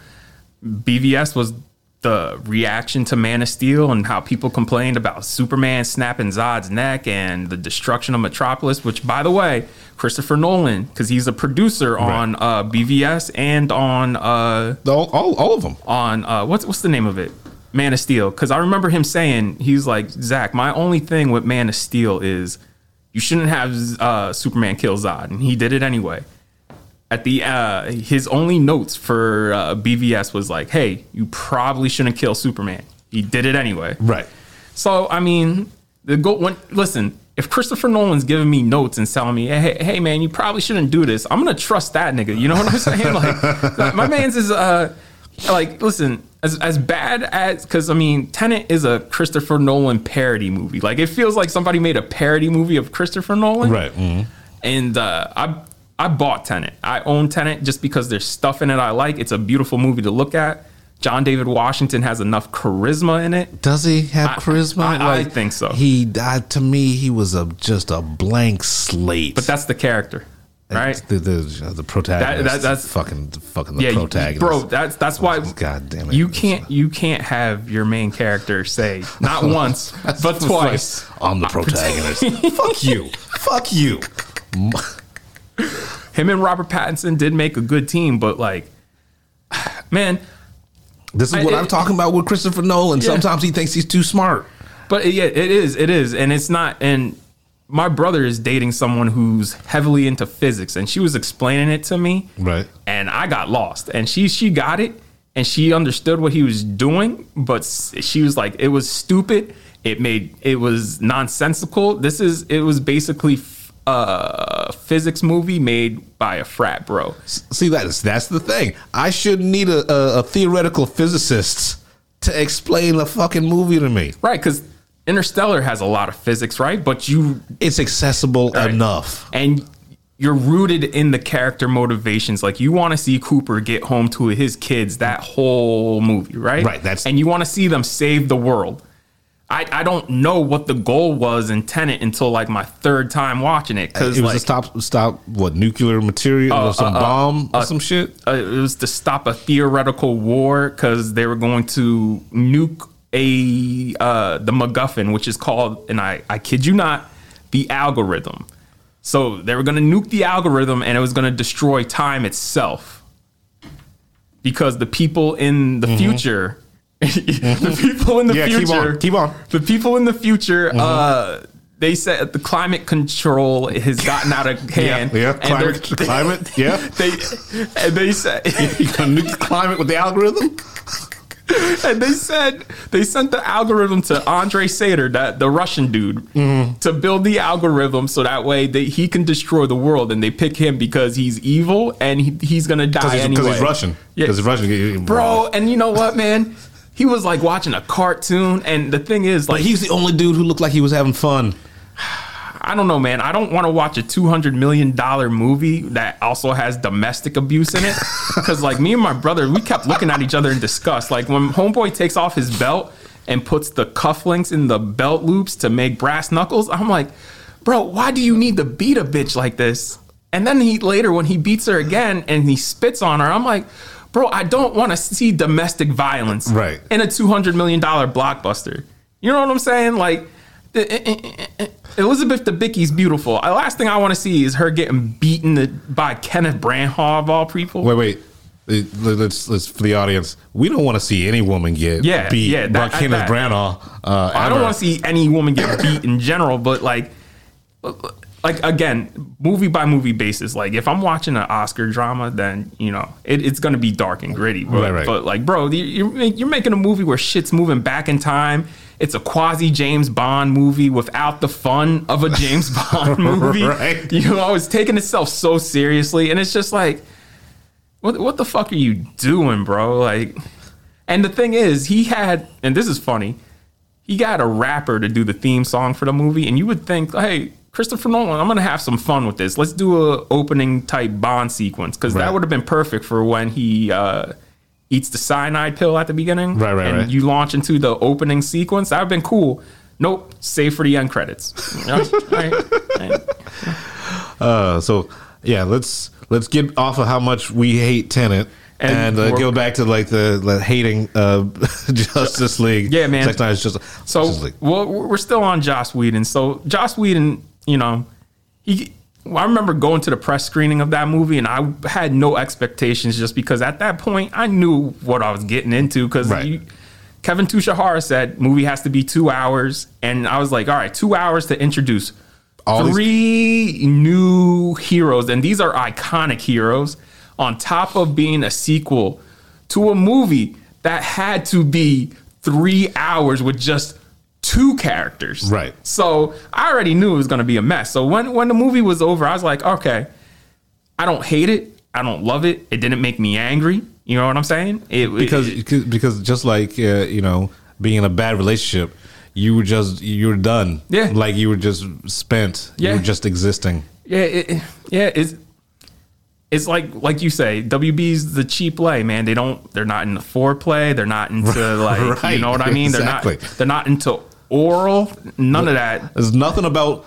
BVS was the reaction to Man of Steel and how people complained about Superman snapping Zod's neck and the destruction of Metropolis. Which, by the way, Christopher Nolan, because he's a producer on uh, BVS and on uh, all, all, all of them. on uh, what's what's the name of it? Man of Steel. Because I remember him saying he's like Zack. My only thing with Man of Steel is you shouldn't have uh, Superman kill Zod, and he did it anyway. At the uh, his only notes for uh, BVS was like, "Hey, you probably shouldn't kill Superman." He did it anyway. Right. So I mean, the go when listen, if Christopher Nolan's giving me notes and telling me, hey, hey man, you probably shouldn't do this, I'm gonna trust that nigga. You know what I'm (laughs) saying? Like my man's is uh like listen, as as bad as because I mean, Tenet is a Christopher Nolan parody movie. Like it feels like somebody made a parody movie of Christopher Nolan. Right. mhm. And uh, I I bought Tenet. I own Tenet just because there's stuff in it I like. It's a beautiful movie to look at. John David Washington has enough charisma in it. Does he have I- charisma? I- I think so. He uh, to me, he was a just a blank slate. But that's the character, right? the the, the protagonist. That- that- that's- fucking fucking the yeah, protagonist, bro. That's that's why. God damn it. You can't you can't have your main character say not (laughs) once but (laughs) twice. I'm the (laughs) protagonist. Fuck you. Fuck you. Him and Robert Pattinson did make a good team, but like, (sighs) man, This is I- what it- I'm talking about with Christopher Nolan. Yeah. Sometimes he thinks he's too smart. But yeah, it is. It is, and it's not. And my brother is dating someone who's heavily into physics, and she was explaining it to me, Right. and I got lost. And she she got it, and she understood what he was doing, but she was like, it was stupid. It made it was nonsensical. This is it was basically a physics movie made by a frat bro. See, that's that's the thing. I shouldn't need a, a, a theoretical physicist to explain a fucking movie to me. Right, because Interstellar has a lot of physics, right? But you It's accessible Right. enough. and you're rooted in the character motivations. Like you want to see Cooper get home to his kids that whole movie, right? Right, that's- and you want to see them save the world. I, I don't know what the goal was in Tenet until like my third time watching it because It was like to stop stop what nuclear material or some uh, uh, bomb or uh, some shit. uh, it was to stop a theoretical war because they were going to nuke a uh, the MacGuffin, which is called, and I I kid you not, the algorithm. So they were going to nuke the algorithm, and it was going to destroy time itself because the people in the future. The people in the Mm-hmm. Yeah, keep future on, keep on. the people in the future uh they said the climate control has gotten out of (laughs) hand yeah, and climate- climate, yeah. (laughs) they and they said (laughs) You gonna nuke the climate with the algorithm? and they said they sent the algorithm to Andrei Sator, that the Russian dude, Mm-hmm. to build the algorithm so that way they, he can destroy the world. And they pick him because he's evil and he, he's gonna die Because he's, anyway. he's Russian. Yeah. Because he's Russian. bro. And you know what, man? He was like watching a cartoon, and the thing is, But like, he's the only dude who looked like he was having fun. I don't know, man. I don't want to watch a two hundred million dollar movie that also has domestic abuse in it. (laughs) Because like me and my brother, we kept looking at each other in disgust. Like when Homeboy takes off his belt and puts the cufflinks in the belt loops to make brass knuckles, I'm like, bro, why do you need to beat a bitch like this? And then he later when he beats her again and he spits on her, I'm like, bro, I don't want to see domestic violence Right. in a two hundred million dollar blockbuster. You know what I'm saying? Like. Eh, eh, eh, Elizabeth Debicki's beautiful. The last thing I want to see is her getting beaten by Kenneth Branagh of all people. Wait, wait. Uh, Let's let's for the audience. We don't want to see any woman get Yeah, beat yeah, by Kenneth that- Branagh. Uh, I don't want to see any woman get beat in general, but like, like again, movie by movie basis. Like, if I'm watching an Oscar drama, then you know it, it's gonna be dark and gritty. But, Right, right. but like, bro, you- you're you're making a movie where shit's moving back in time. It's a quasi James Bond movie without the fun of a James (laughs) Bond movie. Right. (laughs) You know, it's taking itself so seriously, and it's just like, what what the fuck are you doing, bro? Like, and the thing is, he had, and this is funny, he got a rapper to do the theme song for the movie, and you would think, hey, Christopher Nolan, I'm gonna have some fun with this. Let's do a opening type Bond sequence because Right. that would have been perfect for when he uh, eats the cyanide pill at the beginning, Right, right, and right. you launch into the opening sequence. That would have been cool. Nope, save for the end credits. You (laughs) know? All right, all right. Uh, so yeah, let's let's get off of how much we hate Tenet And And, uh, go back to like the, the hating uh, (laughs) Justice League. Yeah, man. Just So Justice League. well, we're still on Joss Whedon. So Joss Whedon, you know, he. well, I remember going to the press screening of that movie, and I had no expectations just because at that point I knew what I was getting into. Because Right. Kevin Tsujihara said movie has to be two hours, and I was like, all right, two hours to introduce All these- three new heroes, and these are iconic heroes. On top of being a sequel to a movie that had to be three hours with just two characters. Right. So I already knew it was going to be a mess. So when when the movie was over, I was like, okay, I don't hate it. I don't love it. It didn't make me angry. You know what I'm saying? It, because it- because just like uh, you know being in a bad relationship you were just you were done Yeah. like you were just spent you Yeah. were just existing Yeah, it, yeah, it's it's like like you say, WB's the cheap lay, man. They don't they're not into foreplay, they're not into (laughs) like you know what I mean? exactly. They're not they're not into oral, none of that. there's nothing about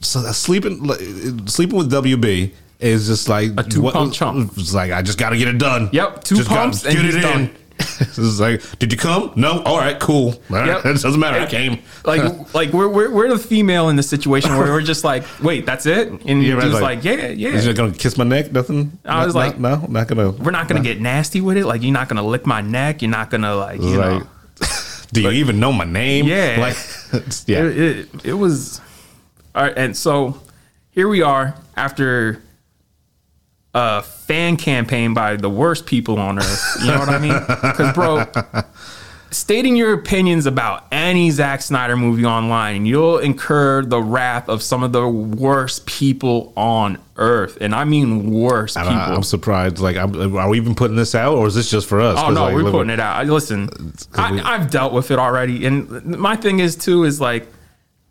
so sleeping sleeping with WB is just like A two-pump chump. It's like I just got to get it done. Yep, two Just pumps and get it done. (laughs) in. Is like, did you come? No. All right, cool. (laughs) All right, Yep. It doesn't matter. I came. Like, (laughs) like we're, we're we're the female in the situation where we're just like, wait, that's it, and Yeah, right, like- like, yeah, yeah. Is you gonna kiss my neck? Nothing. I was Not- like- not- no, not gonna. we're not gonna get nasty with it. Like, you're not gonna lick my neck. You're not gonna like, you like. know. Do you even know my name? Yeah. Like, (laughs) (laughs) yeah. It, it, it was all right, and so here we are after a fan campaign by the worst people on earth. You know what I mean? Because, bro, (laughs) stating your opinions about any Zack Snyder movie online, you'll incur the wrath of some of the worst people on earth, and I mean worst people. I, am surprised. Like, I'm, are we even putting this out, or is this just for us? Oh no, like, we're putting it out. Listen, I, I've dealt with it already, and my thing is too is like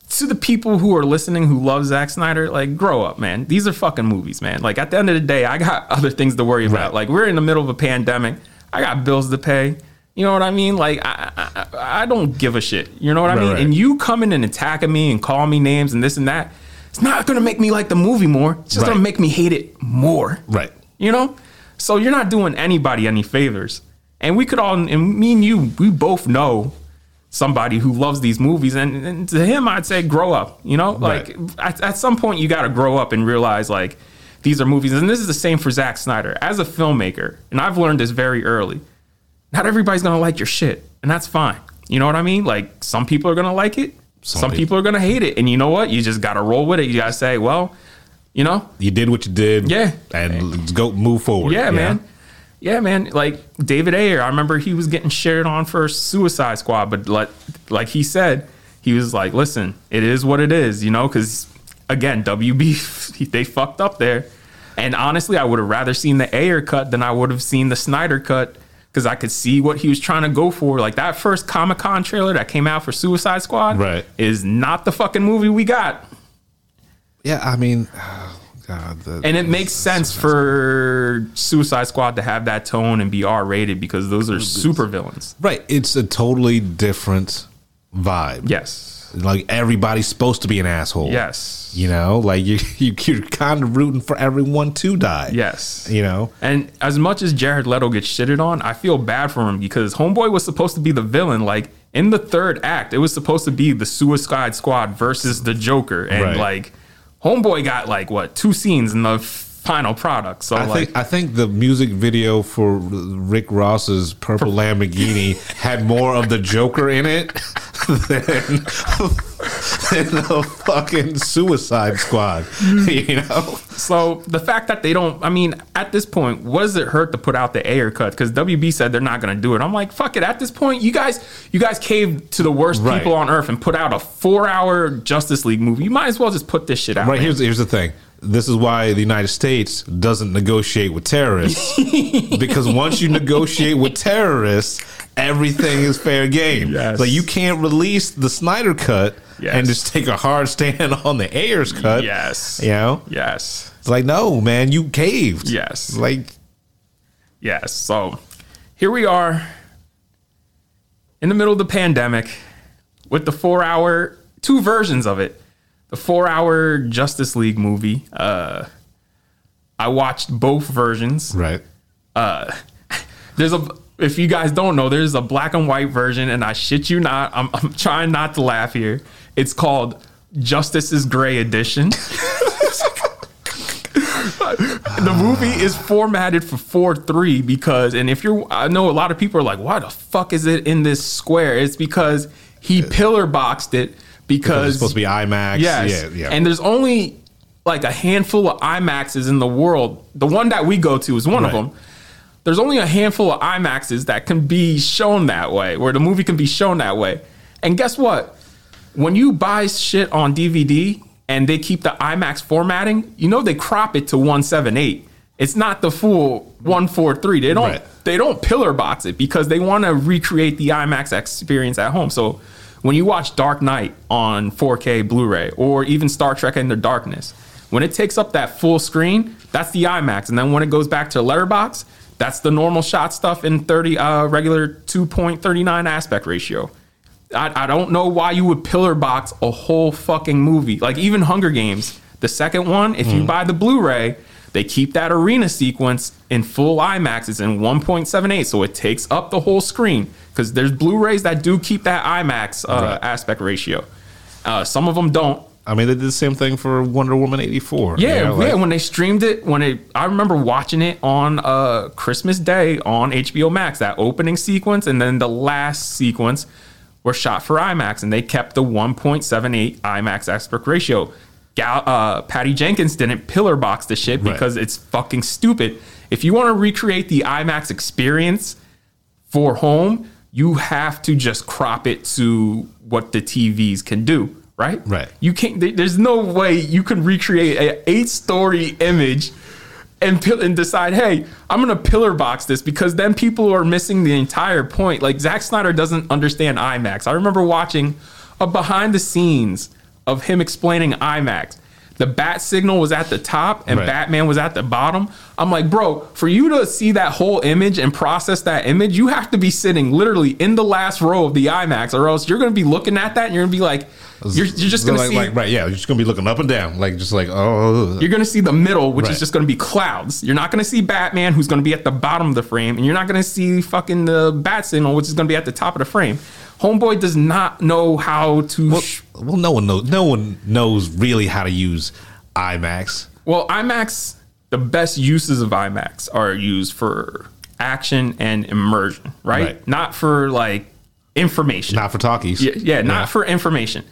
to the people who are listening who love Zack Snyder, like grow up, man. These are fucking movies, man. Like at the end of the day, I got (laughs) other things to worry about. Right. Like we're in the middle of a pandemic. I got bills to pay. You know what I mean? Like I, I, I don't give a shit. You know what I mean? right. And you coming and attacking me and calling me names and this and that, it's not gonna make me like the movie more. It's just Right. gonna make me hate it more. Right. You know? So you're not doing anybody any favors. And we could all, and me and you, we both know somebody who loves these movies. And, and to him, I'd say grow up. You know? Like Right. at, at some point, you got to grow up and realize, like, these are movies. And this is the same for Zack Snyder. As a filmmaker, and I've learned this very early, not everybody's to like your shit. And that's fine. You know what I mean? Like, some people are to like it. Some, Some people. people- are to hate it. And you know what? You just got to roll with it. You got to say, well, you know, You did what you did. Yeah. And go move forward. yeah, man. Yeah, man. Like David Ayer, I remember he was getting shared on for Suicide Squad, but like, like he said, he was like, "Listen, it is what it is," you know, because again, WB (laughs) they fucked up there. And honestly, I would have rather seen the Ayer cut than I would have seen the Snyder cut because I could see what he was trying to go for. Like that first Comic Con trailer that came out for Suicide Squad, Right. is not the fucking movie we got. Yeah, I mean, oh, God, the, And it makes sense for Suicide Squad to have that tone and be R rated because those are super villains. right. It's a totally different vibe. Yes. Like everybody's supposed to be an asshole. Yes. You know, like (laughs) you, you you're kind of rooting for everyone to die. Yes. You know. And as much as Jared Leto gets shitted on, I feel bad for him because Homeboy was supposed to be the villain. Like in the third act, it was supposed to be the Suicide Squad versus the Joker. And Right. like Homeboy got like what, two scenes in the final product. So I like think I think the music video for Rick Ross's Purple Lamborghini had more of the Joker in it than, than the fucking Suicide Squad. Mm-hmm. (laughs) You know, So the fact that they don't, I mean, at this point, what does it hurt to put out the Ayer cut? Because WB said they're not going to do it. I'm like, fuck it. At this point, you guys, you guys caved to the worst Right. people on earth and put out a four-hour Justice League movie. You might as well just put this shit out. right? man. Here's here's the thing. This is why the United States doesn't negotiate with terrorists (laughs) because once you negotiate with terrorists, everything is fair game. Yes. Like you can't release the Snyder cut Yes. and just take a hard stand on the Ayer's cut. Yes. You know? Yes. It's like, no, man, you caved. Yes. Like, Yes. So here we are in the middle of the pandemic with the four-hour, two versions of it. The four-hour Justice League movie. Uh, I watched both versions. right. Uh, (laughs) there's a if you guys don't know there's a black and white version and i shit you not i'm, I'm trying not to laugh here it's called justice's gray edition (laughs) the movie is formatted for 4-3 because and if you're i know a lot of people are like why the fuck is it in this square it's because he pillar boxed it because It's supposed to be IMAX. Yes. Yeah, yeah. And there's only like a handful of IMAXs in the world. The one that we go to is one of them. There's only a handful of IMAXs that can be shown that way, where the movie can be shown that way. And guess what? When you buy shit on DVD and they keep the IMAX formatting, you know they crop it to 178. It's not the full 143. They don't Right. they don't pillar box it because they want to recreate the IMAX experience at home. So when you watch Dark Knight on 4K Blu-ray or even Star Trek Into Darkness, when it takes up that full screen, that's the IMAX, and then when it goes back to letterbox, that's the normal shot stuff in 30 uh, regular 2.39 aspect ratio. I, I don't know why you would pillar box a whole fucking movie. Like even Hunger Games, the second one, if you buy the Blu-ray, They keep that arena sequence in full IMAX. It's in 1.78, so it takes up the whole screen because there's Blu-rays that do keep that IMAX uh, Right. aspect ratio. Uh, some of them don't. I mean, they did the same thing for Wonder Woman eighty four. Yeah, yeah. When they streamed it, when it, I remember watching it on uh, Christmas Day on HBO Max. That opening sequence and then the last sequence were shot for IMAX, and they kept the 1.78 IMAX aspect ratio. Gal, uh, Patty Jenkins didn't pillar box the shit Right. because it's fucking stupid. If you want to recreate the IMAX experience for home, you have to just crop it to what the TVs can do, right? Right. You can't. There's no way you can recreate a eight story image and and decide, hey, I'm gonna pillar box this because then people are missing the entire point. Like Zack Snyder doesn't understand IMAX. I remember watching a behind the scenes of him explaining IMAX. The bat signal was at the top and Right. Batman was at the bottom. I'm like, bro, for you to see that whole image and process that image, you have to be sitting literally in the last row of the IMAX, or else you're gonna be looking at that and you're gonna be like, you're, you're just gonna see like, right, yeah, you're just gonna be looking up and down, like just like oh, you're going to see the middle, which Right. is just going to be clouds. You're not going to see Batman, who's going to be at the bottom of the frame, and you're not going to see fucking the bat signal, which is going to be at the top of the frame. Homeboy does not know how to. well, sh- well, no one knows. No one knows really how to use IMAX. well, IMAX, the best uses of IMAX are used for action and immersion, right? Right. Not for like information. Not for talkies. Yeah, yeah, not for information.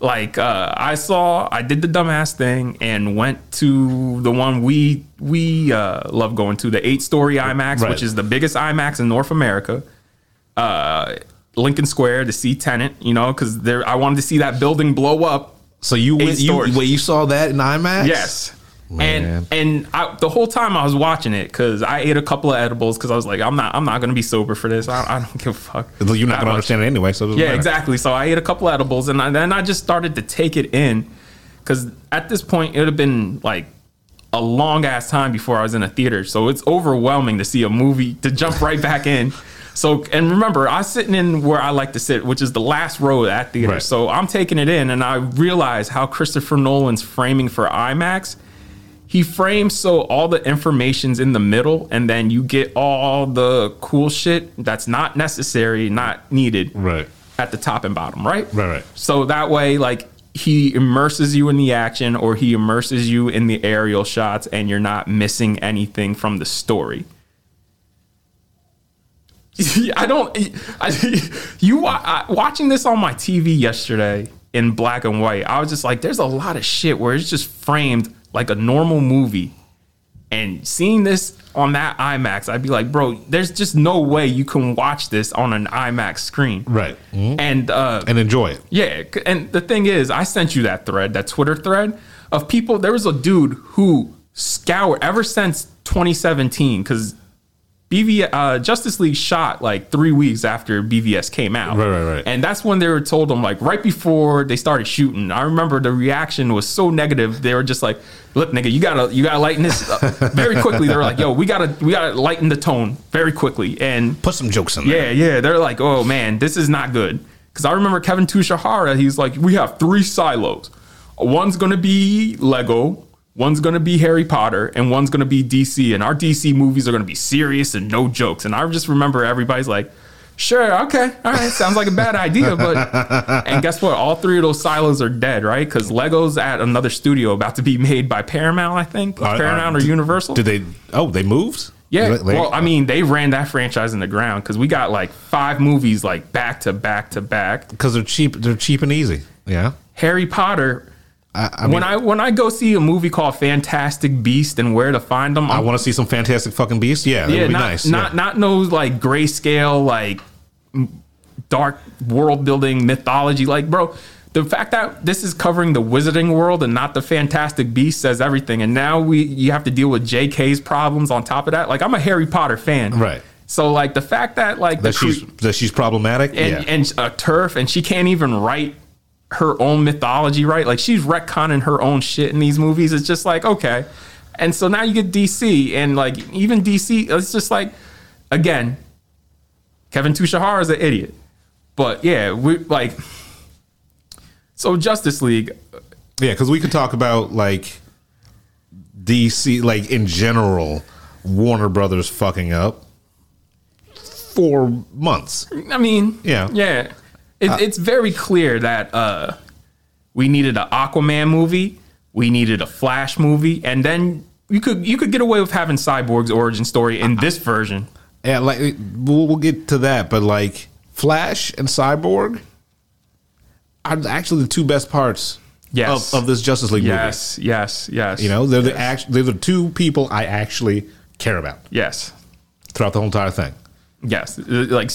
Like uh, I saw, I did the dumbass thing and went to the one we we uh, love going to, the eight story IMAX, Right. which is the biggest IMAX in North America. Uh, Lincoln Square to see Tenet, you know, because there I wanted to see that building blow up. So you went, you wait, you saw that in IMAX? Yes. Man. And and I, the whole time I was watching it because I ate a couple of edibles because I was like I'm not I'm not gonna be sober for this I, I don't give a fuck You're not gonna much. understand it anyway. So it Yeah, matter. exactly. So I ate a couple of edibles and I, then I just started to take it in because at this point it would have been like a long ass time before I was in a theater. So it's overwhelming to see a movie to jump right back in. So and remember, I was sitting in where I like to sit, which is the last row at theater. Right. So I'm taking it in and I realize how Christopher Nolan's framing for IMAX. He frames so all the information's in the middle, and then you get all the cool shit that's not necessary, not needed Right. at the top and bottom, right? Right, right. So that way, like he immerses you in the action or he immerses you in the aerial shots and you're not missing anything from the story. (laughs) I don't. I, (laughs) you I, watching this on my TV yesterday in black and white. I was just like, there's a lot of shit where it's just framed like a normal movie, and seeing this on that IMAX, I'd be like, bro, there's just no way you can watch this on an IMAX screen, Right. Mhm. And uh, And enjoy it. yeah, and the thing is, I sent you that thread, that Twitter thread of people. There was a dude who scoured ever since 2017 because BV uh, Justice League shot like three weeks after BVS came out, Right, right, right. and that's when they were told them like right before they started shooting. I remember the reaction was so negative. They were just like, "Look, nigga, you gotta you gotta lighten this up. (laughs) very quickly." They were like, "Yo, we gotta we gotta lighten the tone very quickly." And Put some jokes in there. yeah, yeah. They're like, oh man, this is not good. Because I remember Kevin Tsujihara, he's like, we have three silos. One's gonna be Lego, one's gonna be Harry Potter, and one's gonna be DC. And our DC movies are gonna be serious and no jokes. And I just remember everybody's like, sure, okay, all right, sounds like a bad idea, but (laughs) and guess what? All three of those silos are dead, right? Because Lego's at another studio about to be made by Paramount, I think, Are- Paramount are- or Universal. Did they? Oh, they moved. Yeah. They- they- well, I mean, they ran that franchise in the ground because we got like five movies like back to back to back. because they're cheap. They're cheap and easy. Yeah. Harry Potter. I, I mean, when I when I go see a movie called Fantastic Beast and Where to Find Them, I want to see some Fantastic fucking beasts. Yeah, that yeah, would be not nice. not yeah. not no like grayscale like dark world building mythology. Like, bro, the fact that this is covering the Wizarding world and not the Fantastic Beast says everything. And now we you have to deal with J.K.'s problems on top of that. Like, I'm a Harry Potter fan, Right. So like the fact that like that the she's that she's problematic. and yeah. and a TERF and she can't even write her own mythology right like she's retconning her own shit in these movies it's just like okay and so now you get dc and like even dc it's just like again kevin tsujihara is an idiot but yeah we like so justice league Yeah, because we could talk about like DC, like in general, Warner Brothers fucking up for months. I mean, Yeah. yeah. It, it's very clear that uh, we needed an Aquaman movie, we needed a Flash movie, and then you could you could get away with having Cyborg's origin story in this version. Yeah, like we'll, we'll get to that, but like Flash and Cyborg are actually the two best parts Yes. of, of this Justice League movie. Yes, yes, yes. You know, they're the act- they're the two people I actually care about yes, throughout the whole entire thing. yes. Uh, Like,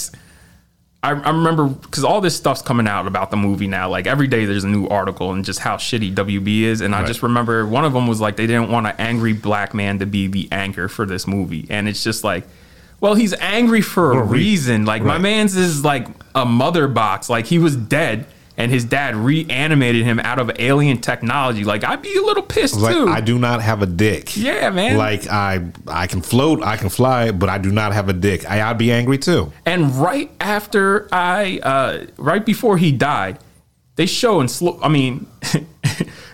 I, I remember because all this stuff's coming out about the movie now. Like every day, there's a new article and just how shitty WB is. And I just remember one of them was like they didn't want an angry black man to be the anchor for this movie, and it's just like. Well, he's angry for a a re- reason. Like my man's is like a mother box. Like he was dead, and his dad reanimated him out of alien technology. Like I'd be a little pissed Like too. I do not have a dick. Yeah, man. Like I I can float, I can fly, but I do not have a dick. I, I'd be angry too. And right after I, uh, right before he died, they show in slow. I mean, (laughs)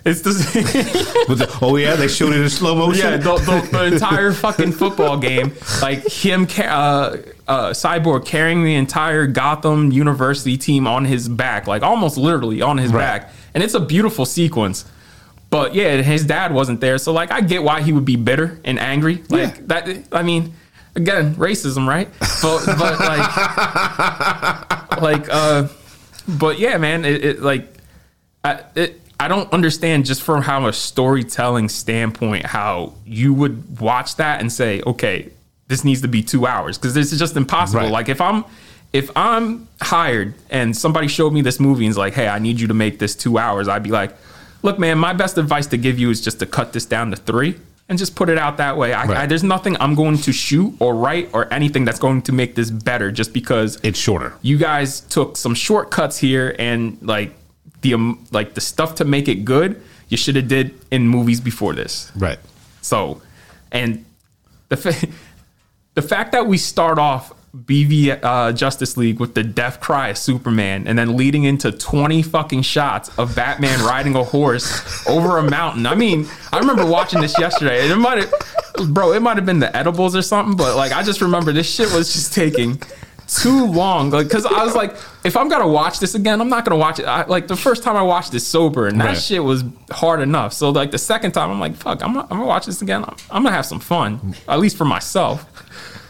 it's the, oh yeah, they showed it in slow motion. yeah, the, the, the entire fucking football game, like him, uh, uh, Cyborg carrying the entire Gotham University team on his back, like almost literally on his Right. back, and it's a beautiful sequence. But yeah, his dad wasn't there, so like I get why he would be bitter and angry. Like Yeah. that. I mean, again, racism, right? But but like (laughs) like uh but yeah man it, it like I, it, I don't understand just from how a storytelling standpoint how you would watch that and say okay this needs to be two hours because this is just impossible Right. like if i'm if i'm hired and somebody showed me this movie and is like hey i need you to make this two hours i'd be like look man my best advice to give you is just to cut this down to three and just put it out that way I, Right. I, there's nothing i'm going to shoot or write or anything that's going to make this better just because It's shorter. you guys took some shortcuts here and like the um, like the stuff to make it good you should have did in movies before this Right. so and the (laughs) fa- the fact that we start off BV uh, Justice League with the death cry of Superman and then leading into 20 fucking shots of Batman riding a horse over a mountain. I mean, I remember watching this yesterday and it might have, bro, it might have been the edibles or something, but like I just remember this shit was just taking too long. Like, cause I was like, if I'm gonna watch this again, I'm not gonna watch it. I, like the first time I watched this sober and that Right. shit was hard enough. So like the second time, I'm like, fuck, I'm, gonna- I'm gonna watch this again. I'm, I'm gonna have some fun, at least for myself.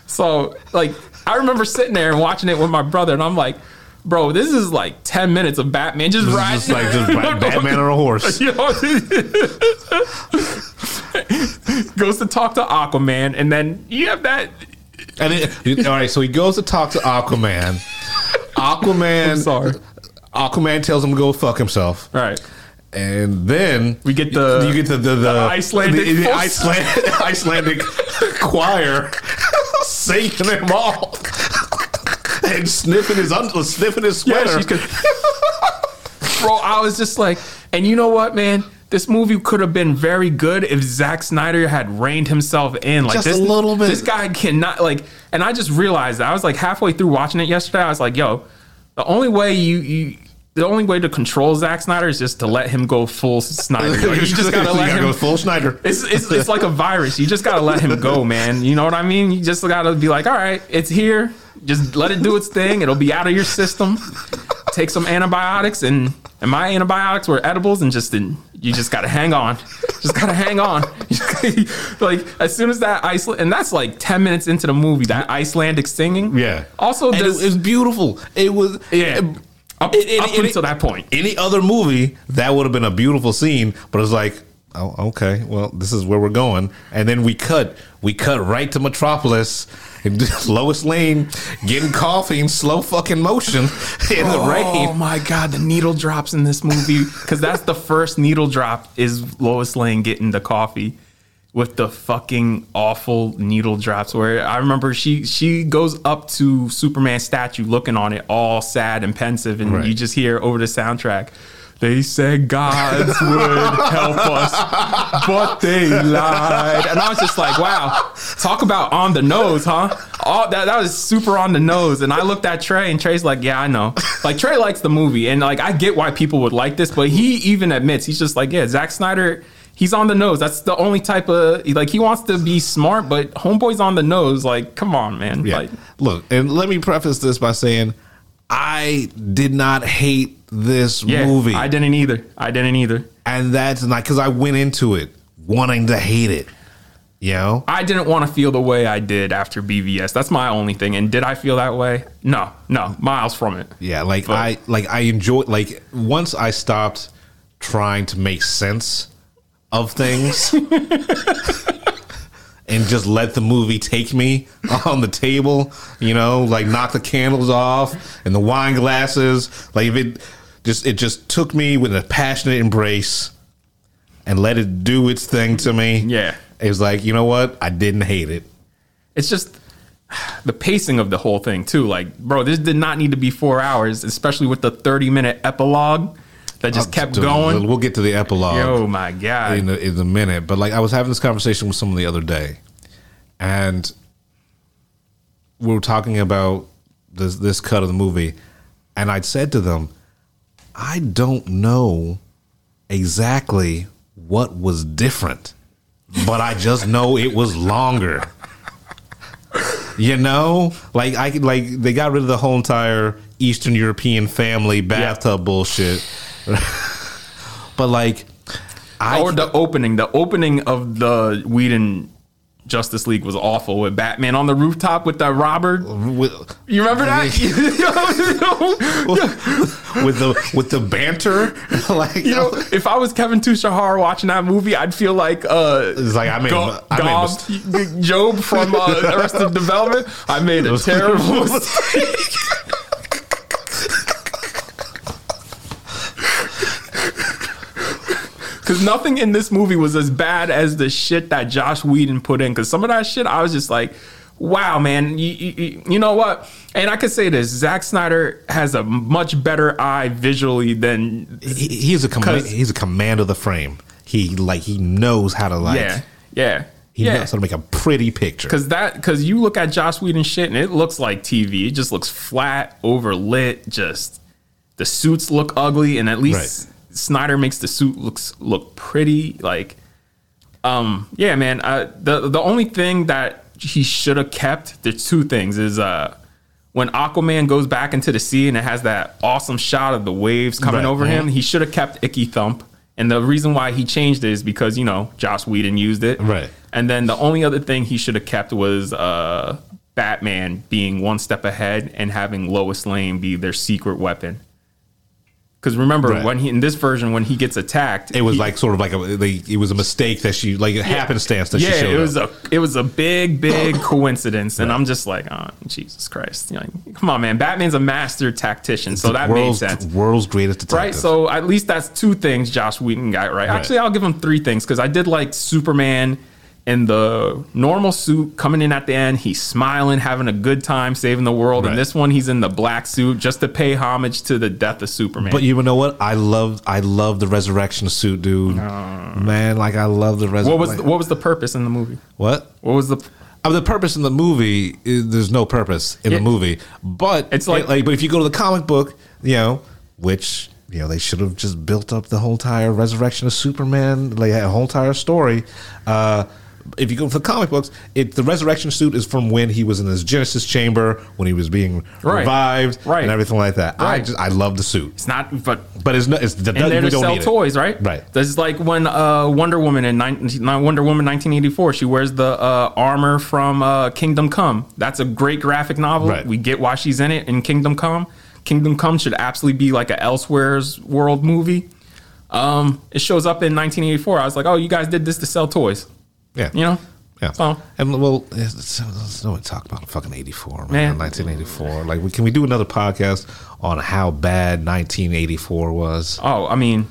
So like I remember sitting there and watching it with my brother, and I'm like, bro, this is like 10 minutes of Batman just This is riding. just like just (laughs) Bat- (laughs) Batman on a horse. (laughs) Goes to talk to Aquaman, and then you have that. And it, all right, so he goes to talk to Aquaman. Aquaman. I'm sorry. Aquaman tells him to go fuck himself. All right. And then We get the- you get the the, the, the Icelandic the, the Icelandic choir singing them all and sniffing his un- sniffing his sweater. good. (laughs) Bro, I was just like, and you know what, man? This movie could have been very good if Zack Snyder had reined himself in. Like Just a this, little bit. This guy cannot like. And I just realized that I was like halfway through watching it yesterday. I was like, yo, the only way you you. The only way to control Zack Snyder is just to let him go full Snyder. (laughs) Like, you just gotta let him go full Snyder. it's, it's, it's like a virus. You just gotta let him go, man. You know what I mean? You just gotta be like, all right, it's here. Just let it do its thing. It'll be out of your system. Take some antibiotics, and and my antibiotics were edibles, and just and you just gotta hang on. Just gotta hang on. (laughs) like as soon as that Iceland, and that's like ten minutes into the movie. That Icelandic singing, Yeah. Also, and it, it was beautiful. It was yeah. Up, it- it- up it- until that point. any other movie that would have been a beautiful scene, but it's like, oh, okay, well, this is where we're going, and then we cut, we cut right to Metropolis, and (laughs) Lois Lane getting coffee in slow fucking motion (laughs) in the Oh rain. Oh my god, the needle drops in this movie because that's the first needle drop is Lois Lane getting the coffee with the fucking awful needle drops. Where I remember she she goes up to Superman statue looking on it all sad and pensive, and Right. you just hear over the soundtrack. They said gods (laughs) would help us, but they lied. And I was just like, wow, talk about on the nose, huh? All that, that was super on the nose. And I looked at Trey, and Trey's like, yeah, I know. Like, Trey likes the movie, and like, I get why people would like this, but he even admits, he's just like, yeah, Zack Snyder, He's on the nose. That's the only type of like he wants to be smart, but homeboy's on the nose. Like, come on, man. Yeah. Like, Look, and let me preface this by saying I did not hate this yeah, movie. I didn't either. I didn't either. and that's not because I went into it wanting to hate it. You know? I didn't want to feel the way I did after BVS. That's my only thing. And did I feel that way? No, no, miles from it. Yeah, like But- I like I enjoyed like once I stopped trying to make sense of things (laughs) and just let the movie take me on the table, you know, like knock the candles off and the wine glasses, like if it just it just took me with a passionate embrace and let it do its thing to me. Yeah. It was like, you know what? I didn't hate it. It's just the pacing of the whole thing too. Like, bro, this did not need to be four hours, especially with the thirty minute epilogue that just kept Dude, going. We'll get to the epilogue. Oh my god! in a, in a minute. But like I was having this conversation with someone the other day, and we were talking about this this cut of the movie, and I'd said to them, I don't know exactly what was different, but I just know it was longer. You know, like I like they got rid of the whole entire Eastern European family bathtub bullshit. But like I or the opening, the opening of the Whedon Justice League was awful with Batman on the rooftop with that Robert. You remember that? (laughs) with the with the banter, (laughs) like you know, (laughs) if I was Kevin Tsujihara watching that movie, I'd feel like uh, It's like I made Go- I made Gob from uh, Arrested Development. I made a terrible mistake. Because nothing in this movie was as bad as the shit that Joss Whedon put in. Because some of that shit, I was just like, wow, man. You, you, you know what? And I could say this Zack Snyder has a much better eye visually than. he, he's a com- he's a command of the frame. He like he knows how to like yeah. Yeah. he yeah. knows how to make a pretty picture. Cause that, cause you look at Joss Whedon shit and it looks like TV. It just looks flat, overlit. Just the suits look ugly, and at least Snyder makes the suit looks look pretty. Like, um, yeah, man. Uh, the the only thing that he should have kept, there's two things. Is uh, when Aquaman goes back into the sea and it has that awesome shot of the waves coming Right. over him, Mhm. he should have kept Icky Thump. And the reason why he changed it is because you know Joss Whedon used it, Right. and then the only other thing he should have kept was uh, Batman being one step ahead and having Lois Lane be their secret weapon. Because remember Right. when he in this version when he gets attacked, it was he- like sort of like a they, it was a mistake that she like a happenstance that yeah, she showed it was up. a it was a big big (coughs) coincidence, and I'm just like, oh Jesus Christ, You know, come on, man, Batman's a master tactician, so that made sense. World's greatest detective. Right, so at least that's two things Joss Whedon got right. Actually, I'll give him three things because I did like Superman in the normal suit coming in at the end. He's smiling, having a good time, saving the world. Right. And this one, he's in the black suit just to pay homage to the death of Superman. But you know what? I love I love the resurrection suit, dude. Man, like I love the resurrection. what was the, what was the purpose in the movie? what? What was the I mean, the purpose in the movie is there's no purpose in Yeah. the movie, but It's like- like, but if you go to the comic book, you know, which you know they should have just built up the whole entire resurrection of Superman, like a whole entire story. Uh, if you go for the comic books, it the resurrection suit is from when he was in his Genesis chamber when he was being Right. revived, Right. and everything like that. I just I love the suit, It's not, but but it's not. It's the and there we to don't sell need it. toys, right? Right. This is like when uh, Wonder Woman in 19, Wonder Woman 1984, she wears the uh, armor from uh, Kingdom Come. That's a great graphic novel. Right. We get why she's in it in Kingdom Come. Kingdom Come should absolutely be like a Elsewhere's World movie. Um, it shows up in 1984. I was like, oh, you guys did this to sell toys, Yeah, you know? Yeah. So And well, let's not talk about fucking 84, man. Man. 1984. Like, we, can we do another podcast on how bad 1984 was? Oh, I mean,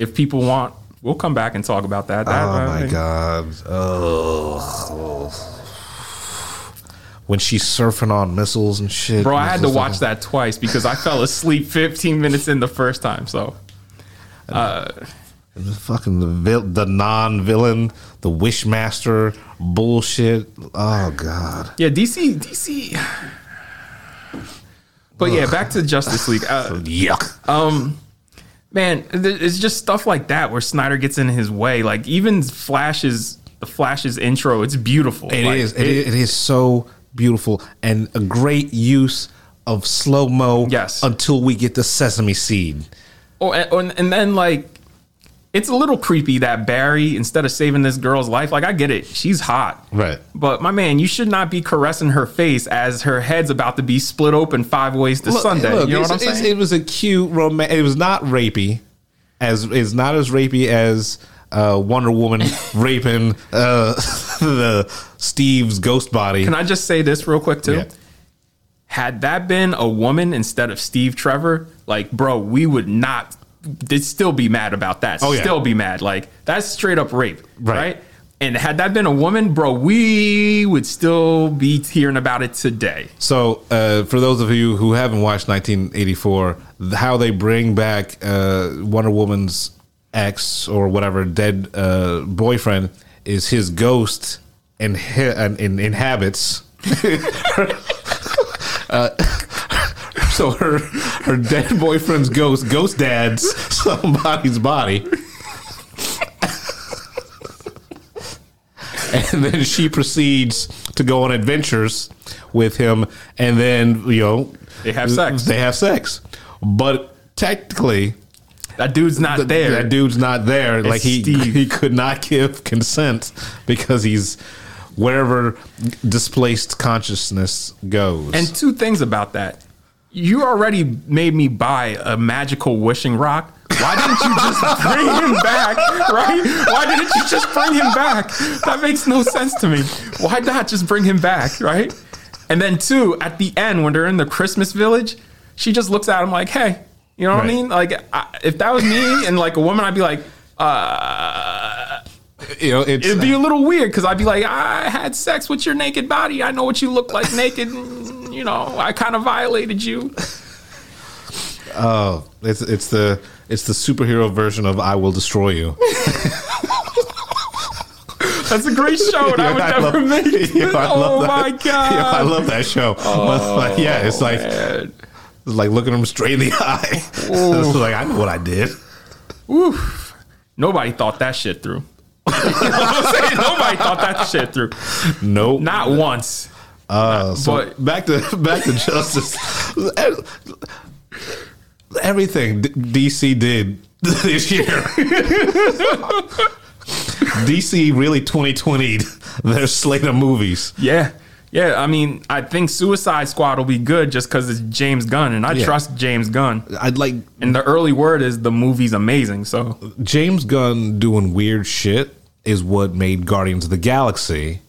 if people want, we'll come back and talk about that. That- Oh uh, I my god. Oh. When she's surfing on missiles and shit. Bro, I had to watch like- that twice because I fell asleep 15 minutes in the first time. So, The fucking the vil- the non-villain, the wishmaster bullshit. Oh god. yeah, DC, DC. But yeah, back to Justice League. Uh, Yuck. Um, man, th- it's just stuff like that where Snyder gets in his way. Like even Flash's the Flash's intro, it's beautiful. It Like, is. It, it is so beautiful and a great use of slow mo. Yes. Until we get the sesame seed. Oh, and- and then like, it's a little creepy that Barry, instead of saving this girl's life, like I get it, she's hot, Right. But my man, you should not be caressing her face as her head's about to be split open five ways to Look, Sunday. look, you know what I'm saying? It was a cute romance. It was not rapey, as it's not as rapey as uh, Wonder Woman (laughs) raping uh, (laughs) the Steve's ghost body. Can I just say this real quick too? Yeah. Had that been a woman instead of Steve Trevor, like bro, we would not. They'd still be mad about that. Oh, yeah. Still be mad. Like that's straight up rape, Right. right? And had that been a woman, bro, we would still be hearing about it today. So, uh, for those of you who haven't watched 1984, how they bring back uh, Wonder Woman's ex or whatever dead uh, boyfriend is his ghost and, and, and inhabits. (laughs) uh, (laughs) so her her dead boyfriend's ghost, ghost dad's (laughs) somebody's body. (laughs) and then she proceeds to go on adventures with him and then you know They have sex. they have sex but technically That dude's not th- there. that dude's not there like he Steve. he could not give consent because he's wherever displaced consciousness goes And two things about that. You already made me buy a magical wishing rock. Why didn't you just (laughs) bring him back? Right? Why didn't you just bring him back? That makes no sense to me. Why not just bring him back? Right? And then two, at the end when they're in the Christmas village, she just looks at him like, "Hey," you know what Right. I mean? Like, I, if that was me and like a woman, I'd be like, uh, you know it's it'd be a little weird because I'd be like, I had sex with your naked body. I know what you look like naked. You know, I kind of violated you. oh it's it's the it's the superhero version of I will destroy you That's a great show, and I would Yeah, never love- make (laughs) it. I oh that. my god! (laughs) Yeah, I love that show. (laughs) But, like, yeah, it's oh, like Man. it's like looking him straight in the eye. it's like I know what I did. Oof. Nobody thought that shit through. You know what I'm saying? Nobody thought that shit through. Nope. Not once. Uh, so but- back to (laughs) back to justice. Everything D- DC did (laughs) this year. (laughs) DC really 2020'd their slate of movies. Yeah. Yeah, I mean, I think Suicide Squad will be good just because it's James Gunn, and I Yeah. trust James Gunn. I'd like And the early word is the movie's amazing. So James Gunn doing weird shit is what made Guardians of the Galaxy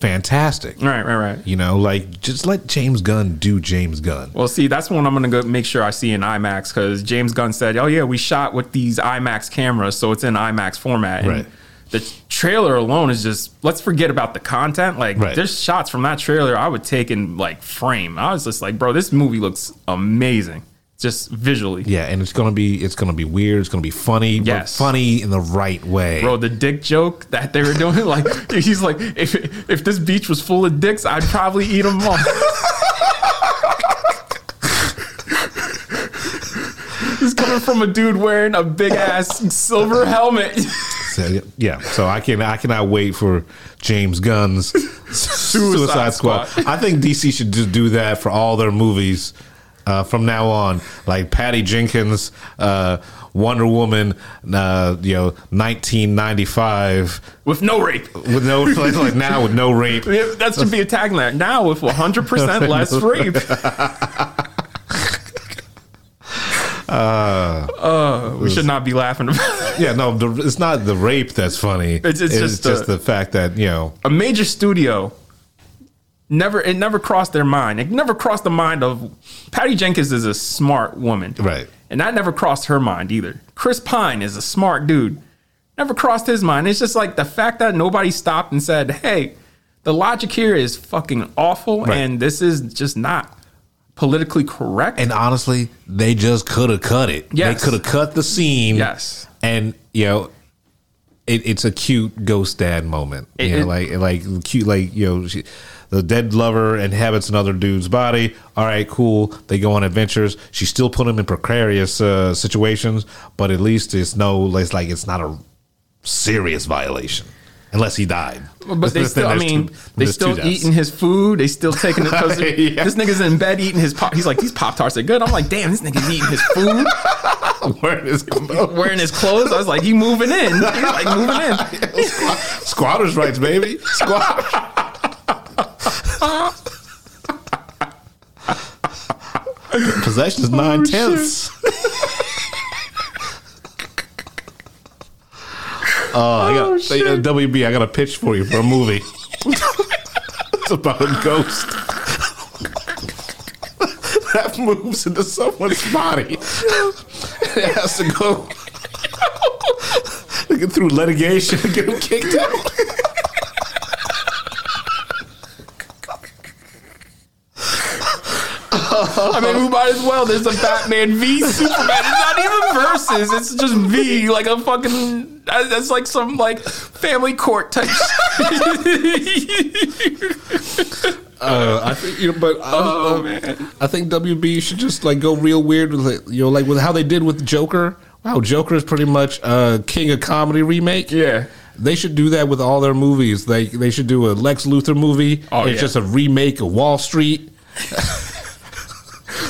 fantastic. right, right, right. You know, like just let James Gunn do James Gunn. Well, see, that's one I'm gonna go make sure I see in IMAX because James Gunn said, "Oh yeah, we shot with these IMAX cameras, so it's in IMAX format." And Right. The trailer alone is just let's forget about the content. Like, Right. there's shots from that trailer I would take in like frame. I was just like, bro, this movie looks amazing, just visually. Yeah, and it's gonna be it's gonna be weird. It's gonna be funny, but Yes. funny in the right way. Bro, the dick joke that they were doing, (laughs) like he's like, if if this beach was full of dicks, I'd probably eat them all. (laughs) It's coming from a dude wearing a big ass silver helmet. (laughs) So, yeah, so I can I cannot wait for James Gunn's Suicide, Squad. Squad. I think DC should just do that for all their movies uh, from now on. Like Patty Jenkins, uh, Wonder Woman, uh, you know, 1995 with no rape. with no (laughs) like, like now with no rape. Yeah, That should be a tagline. Now with 100% (laughs) less rape. (laughs) Uh, we should not be laughing about Yeah, no, the, it's not the rape that's funny. It's- it's just just the- the fact that you know. a major studio. Never, it never crossed their mind. It never crossed the mind of Patty Jenkins is a smart woman, Right. And that never crossed her mind either. Chris Pine is a smart dude. Never crossed his mind. It's just like the fact that nobody stopped and said, "Hey, the logic here is fucking awful, Right. and this is just not politically correct." And honestly, they just could have cut it. Yes. They could have cut the scene. Yes. And, you know, it, it's a cute ghost dad moment. It- you know, it- like like cute, like you know, she, the dead lover inhabits another dude's body. All right, cool. They go on adventures. She still put him in precarious uh, situations, but at least it's no, it's like it's not a serious violation unless he died. But they still, I mean, two- they still eating his food. They still taking (laughs) it. Yeah. This nigga's in bed eating his pop. He's like, these Pop Tarts are good. I'm like, damn, this nigga's eating his food, (laughs) Wearing his clothes. wearing his clothes. I was like, he moving in. He's like moving in. (laughs) Squatters' rights, baby. Squatters. (laughs) Possession is nine tenths. (laughs) Oh, I got uh, WB. I got a pitch for you for a movie. (laughs) it's about a ghost that moves into someone's body. it has to go through litigation and get him kicked out. I mean, we might as well. There's a Batman v Superman. It's not even versus. It's just V, like a fucking. That's like some like family court type. Uh, (laughs) I think you know, but Oh, uh, man. I think WB should just like go real weird with it, you know, like with how they did with Joker. Wow, Joker is pretty much a King of Comedy remake. Yeah. They should do that with all their movies. They they should do a Lex Luthor movie. Oh, it's yeah. just a remake of Wall Street. (laughs)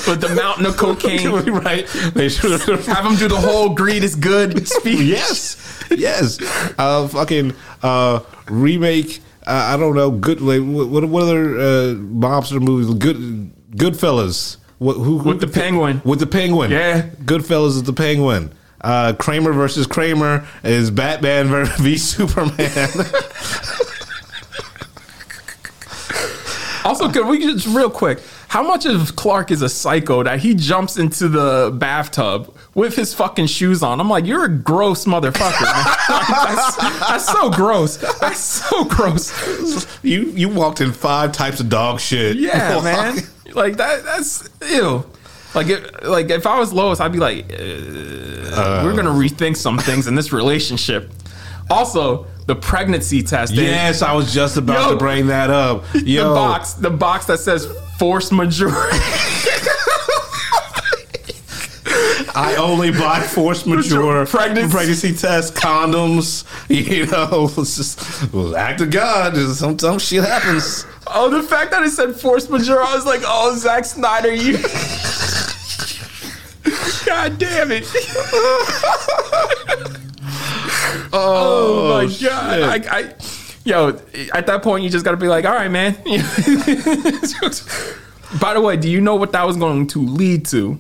But the mountain of cocaine. (laughs) right? They should Have (laughs) them do the whole greed is good (laughs) speech. yes, yes. Uh, fucking uh, remake. Uh, I don't know. Good. Like, what what other uh, mobster movies? Good Goodfellas. What, who, who With the penguin. With the penguin. Yeah. Goodfellas is the penguin. Uh, Kramer versus Kramer is Batman versus v Superman. Also, could we just real quick? How much of Clark is a psycho that he jumps into the bathtub with his fucking shoes on? I'm like, you're a gross motherfucker. (laughs) that's, that's so gross. That's so gross. you you walked in five types of dog shit. Yeah, (laughs) man. Like that. That's ew. Like if, like if I was Lois, I'd be like, uh, we're gonna rethink some things in this relationship. Also, the pregnancy test. Eh? Yes, I was just about Yo. to bring that up. (laughs) the box, the box that says force majority. (laughs) (laughs) I only buy force majeure Pregnancy. pregnancy test condoms. You know, it's just was act of God. Some some shit happens. Oh, the fact that it said force majeure, I was like, oh, Zack Snyder, you. God damn it. Oh, oh, my God. I, I, yo, at that point, you just got to be like, all right, man. (laughs) By the way, do you know what that was going to lead to?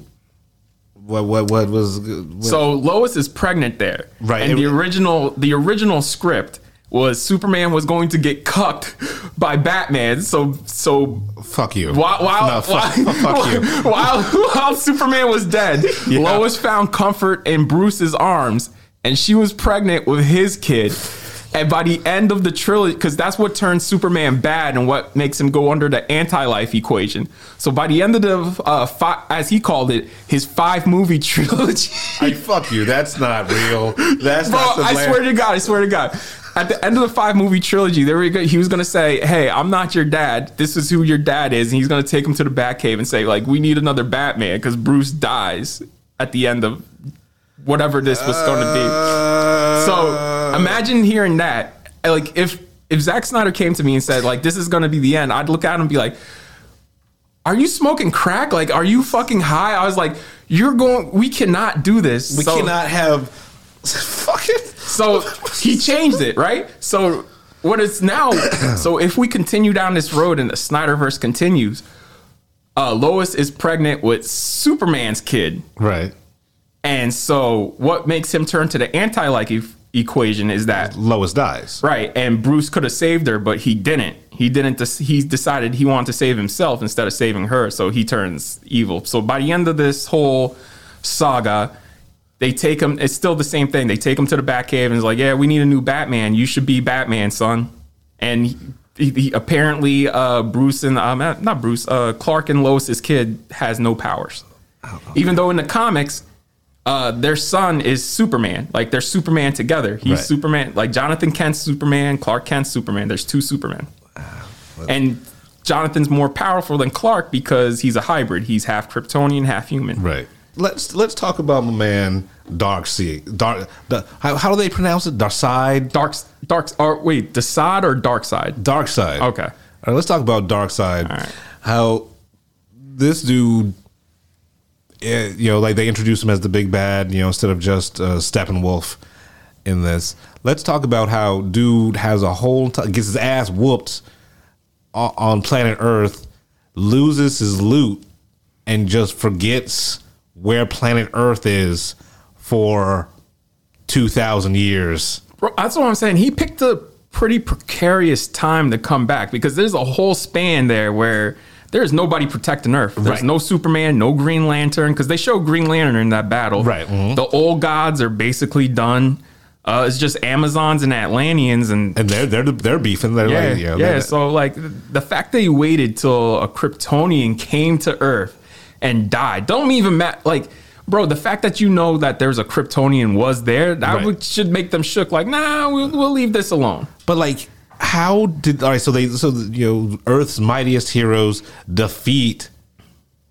What what what was what, So Lois is pregnant there, Right. And the original the original script was Superman was going to get cucked by Batman. So so fuck you. while while No, fuck, while, fuck you. (laughs) while, while Superman was dead, Yeah. Lois found comfort in Bruce's arms, and she was pregnant with his kid. And by the end of the trilogy, because that's what turns Superman bad and what makes him go under the anti-life equation. So by the end of the, uh, fi- as he called it, his five movie (laughs) trilogy. I fuck you. That's not real. That's Bro, not the I swear to God, I swear to God. At the end of the five movie trilogy, there we go. He was gonna say, "Hey, I'm not your dad. This is who your dad is," and he's gonna take him to the Batcave and say, "Like, we need another Batman because Bruce dies at the end of whatever this was going to be." So imagine hearing that. Like, if if Zack Snyder came to me and said, "Like, this is going to be the end," I'd look at him and be like, "Are you smoking crack? Like, are you fucking high?" I was like, "You're going. We cannot do this. we So- cannot have (laughs) fucking so he changed it, right? So what it's now. (coughs) so if we continue down this road and the Snyderverse continues, uh, Lois is pregnant with Superman's kid, right. And so what makes him turn to the anti-like e- equation is that Lois dies. right, and Bruce could have saved her, but he didn't. He didn't. Des- he decided he wanted to save himself instead of saving her, so he turns evil. So by the end of this whole saga, they take him. It's still the same thing. They take him to the Batcave and it's like, yeah, we need a new Batman. You should be Batman, son. And he, he, he- apparently, uh, Bruce and um, not Bruce, uh, Clark and Lois's kid has no powers. Even though in the comics, Uh, their son is Superman. Like they're Superman together. He's Right. Superman. Like Jonathan Kent's Superman, Clark Kent's Superman. There's two Supermen. And Jonathan's more powerful than Clark because he's a hybrid. He's half Kryptonian, half human. Right. Let's let's talk about my man Dark. The, how, how do they pronounce it? Darkseid. Dark, dark. Or wait, Desaad or Darkseid? Dark Side. Okay. All right. Let's talk about Darkseid. All right. How this dude. Eh, You know, like they introduced him as the big bad. You know, instead of just uh, Steppenwolf in this. Let's talk about how dude has a whole t- gets his ass whooped o- on planet Earth, loses his loot, and just forgets where planet Earth is for two thousand years. Bro, that's what I'm saying. He picked a pretty precarious time to come back because there's a whole span there where there's nobody protecting Earth. There's Right. no Superman, no Green Lantern because they show Green Lantern in that battle. Right, mhm. The old gods are basically done. Uh, it's just Amazons and Atlanteans and. And they're they're they're beefing. They're yeah, like, yeah. they're- So like the fact that he waited till a Kryptonian came to Earth and died, don't even matter. Like, bro, the fact that you know that there's a Kryptonian was there, that Right. would, should make them shook. Like, nah, we'll, we'll leave this alone. But like, how did all right? So they so you know, Earth's mightiest heroes defeat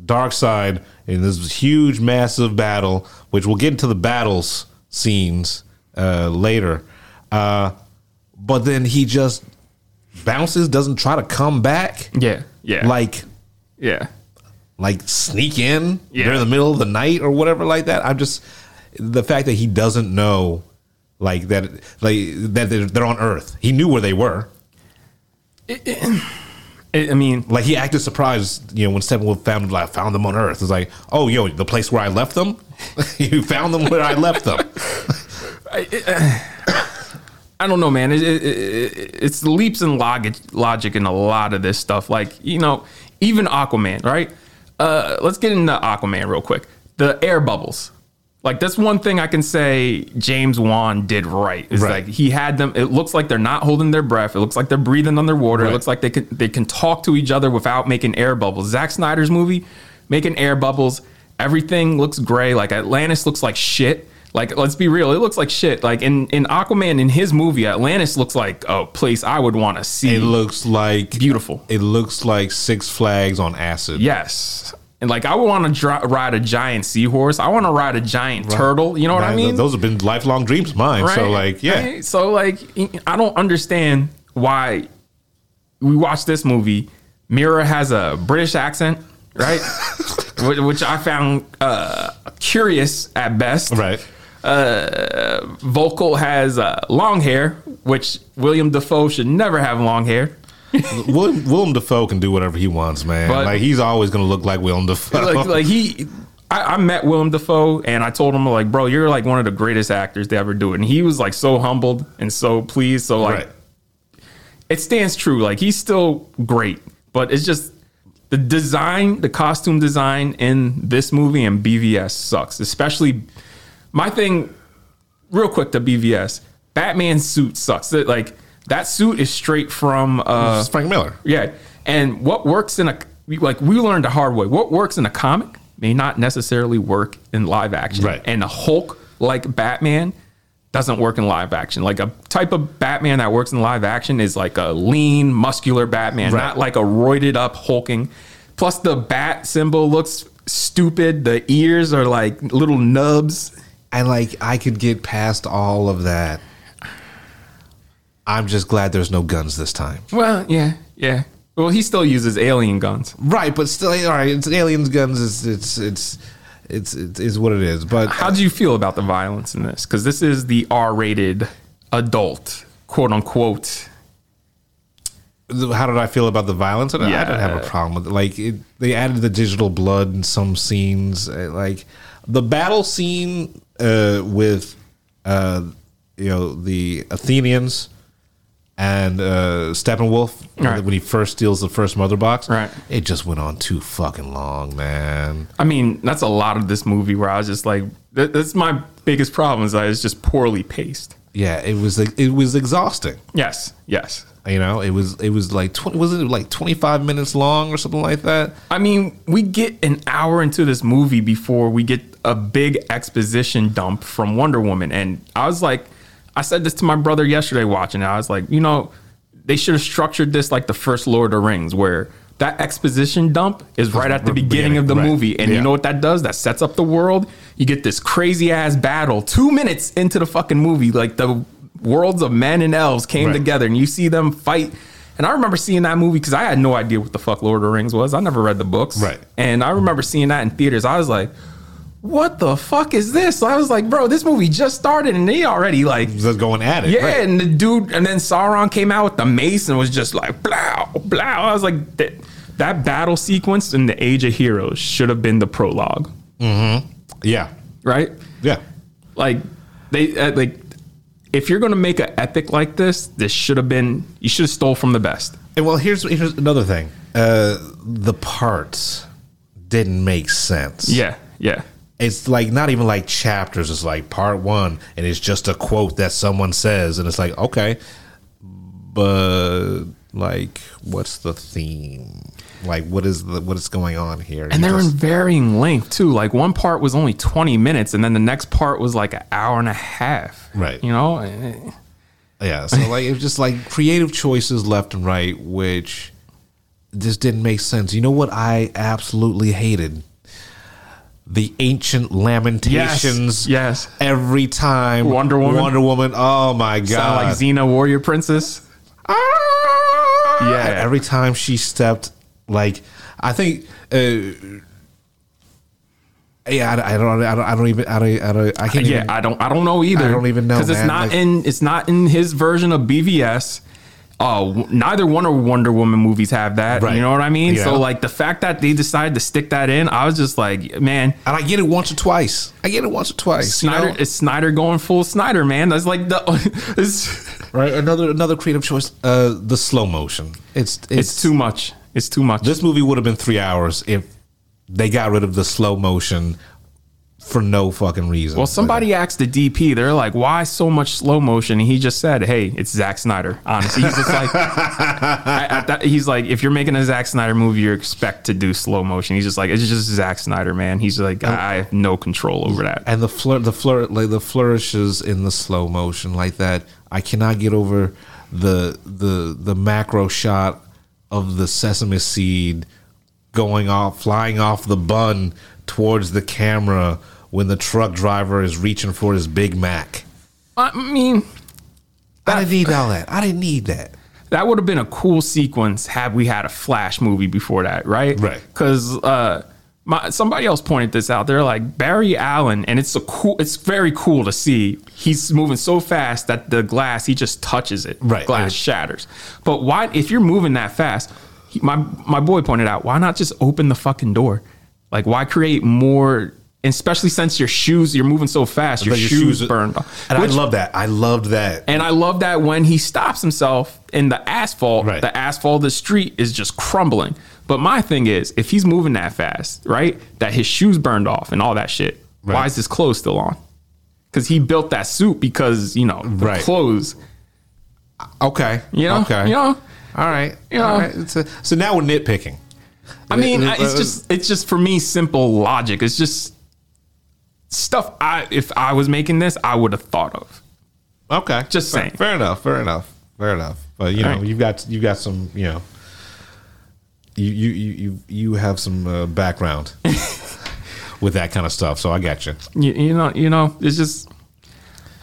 Darkseid in this huge, massive battle, which we'll get into the battles scenes uh, later. Uh, but then he just bounces, doesn't try to come back. Yeah, yeah, Like yeah. like sneak in Yeah. during the middle of the night or whatever like that. I'm just the fact that he doesn't know like that like that they're, they're on Earth. He knew where they were. I I mean, Like he acted surprised, you know, when Steppenwolf found like found them on Earth. It's like, oh, yo, the place where I left them. (laughs) you found them where I left them. (laughs) I don't know, man. It, it, it, it's leaps in logic, logic in a lot of this stuff. Like, you know, even Aquaman, right? Uh, let's get into Aquaman real quick. The air bubbles. Like, that's one thing I can say James Wan did right. Is Right. like he had them. It looks like they're not holding their breath. It looks like they're breathing underwater. Right. It looks like they can they can talk to each other without making air bubbles. Zack Snyder's movie making air bubbles. Everything looks gray. Like Atlantis looks like shit. Like let's be real, it looks like shit. Like in in Aquaman in his movie, Atlantis looks like a place I would want to see. It looks like Beautiful. It looks like Six Flags on acid. yes. And like I would want to dri- ride a giant seahorse. I want to ride a giant turtle. You know what I mean? Those have been lifelong dreams of mine. So like, yeah. Right? So like, I don't understand why we watch this movie. Mera has a British accent, right? (laughs) Which- Which I found uh, curious at best. Right. Vulko has uh, long hair, which William Dafoe should never have long hair. (laughs) Willem, Willem Dafoe can do whatever he wants, man. But- like he's always gonna look like Willem Dafoe. like like he I, I met Willem Dafoe and I told him like, bro, you're like one of the greatest actors to ever do it. And he was like so humbled and so pleased. So like right. it stands true. Like he's still great, but it's just the design, the costume design in this movie and BVS sucks. Especially my thing, real quick to BVS, Batman's suit sucks. Like that suit is straight from uh Frank Miller. yeah. And what works in a like we learned the hard way. What works in a comic may not necessarily work in live action. Right. And a Hulk like Batman doesn't work in live action. Like a type of Batman that works in live action is like a lean, muscular Batman, Right. not like a roided up hulking. Plus the bat symbol looks stupid. The ears are like little nubs. And like I could get past all of that. I'm just glad there's no guns this time. Well, yeah, yeah. Well, he still uses alien guns. Right, but still, all right. It's aliens, guns. It's it's it's it's it's, it's what it is. But How do you feel about the violence in this? Because this is the R-rated adult, quote unquote. how did I feel about the violence? I Yeah. didn't have a problem with it. Like it, they added the digital blood in some scenes. uh, Like the battle scene uh, with uh, you know the Athenians and uh, Steppenwolf Right. when he first steals the first mother box. Right. It just went on too fucking long, man. I mean, that's a lot of this movie where I was just like, that's my biggest problem is that it's just poorly paced. Yeah, it was it was exhausting. Yes, yes. You know, it was it was like twenty was it like twenty five minutes long or something like that. I mean, we get an hour into this movie before we get a big exposition dump from Wonder Woman. And I was like, I said this to my brother yesterday watching it. I was like, you know, they should have structured this like the first Lord of the Rings, where that exposition dump is right at the beginning of the Right. movie. And Yeah. you know what that does? That sets up the world. You get this crazy ass battle two minutes into the fucking movie. Like the worlds of men and elves came Right. together and you see them fight. And I remember seeing that movie because I had no idea what the fuck Lord of the Rings was. I never read the books. Right. And I remember seeing that in theaters. I was like, what the fuck is this? I was like, bro, this movie just started and they already like Just going at it. yeah, right. and the dude, and then Sauron came out with the mace and was just like, blow, blow. I was like, that, that battle sequence in the Age of Heroes should have been the prologue, yeah, right? yeah. Like, they, uh, like, if you're gonna make an epic like this, this should have been, you should have stole from the best. And well, here's here's another thing. Uh, the parts didn't make sense. Yeah, yeah. It's like not even like chapters. It's like part one, and it's just a quote that someone says, and it's like okay, but like, what's the theme? Like, what is the what is going on here? And they're in varying length too. Like one part was only 20 minutes, and then the next part was like an hour and a half. Right. You know? Eh, yeah. So (laughs) like, it was just like creative choices left and right, which just didn't make sense. You know what I absolutely hated? The ancient lamentations. Yes, yes. Every time Wonder Woman? Wonder Woman. Oh my god. Sound like Xena Warrior Princess. Yeah. Yeah. Every time she stepped, like I think. Uh, yeah, I, I don't, I don't, I don't even, I don't, I don't, I can't. Yeah, even, I don't, I don't know either. I don't even know, because it's man. not Like- in, it's not in his version of BVS. W- neither one of Wonder Woman movies have that. Right. You know what I mean? Yeah. So like the fact that they decided to stick that in, I was just like, man, and I get it once or twice. I get it once or twice. you Snyder, know? it's Snyder going full Snyder, man. That's like the, (laughs) right? Another, another creative choice. Uh, the slow motion. It's, it's, it's too much. It's too much. This movie would have been three hours if they got rid of the slow motion for no fucking reason. Well, somebody asked the DP, they're like, why so much slow motion? And he just said, hey, it's Zack Snyder. Honestly, he's just like, (laughs) I, he's like, if you're making a Zack Snyder movie, you expect to do slow motion. He's just like, it's just Zack Snyder, man. He's like, I have no control over that. and the the like the flourishes in the slow motion like that. I cannot get over the the the macro shot of the sesame seed going off, flying off the bun towards the camera when the truck driver is reaching for his Big Mac. I mean, I didn't need all that. I didn't need that. that would have been a cool sequence had we had a Flash movie before that, right? Right. Because uh, my somebody else pointed this out. They're like Barry Allen, and it's a cool. It's very cool to see. He's moving so fast that the glass he just touches it. Right. Glass shatters. But why? If you're moving that fast, he, my my boy pointed out, why not just open the fucking door? Like, why create more? Especially since your shoes, you're moving so fast, your, But shoes, are- burned off. And Which- I love that. I loved that. and I love that when he stops himself in the asphalt, Right. the asphalt of the street is just crumbling. But my thing is, if he's moving that fast, right, that his shoes burned off and all that shit, why is his clothes still on? Because he built that suit because, you know, the Right. clothes. Okay. You know? Okay. You know? All right. You know? right. It's a- so now we're nitpicking. I mean, it's just it's just for me simple logic. It's just stuff I if I was making this, I would have thought of. Okay. Just fair, saying. Fair enough. Fair enough. Fair enough. But you know, All right. you've got you've got some you know. You you you you, you have some uh, background (laughs) with that kind of stuff, so I got you. you, you know, you know, it's just,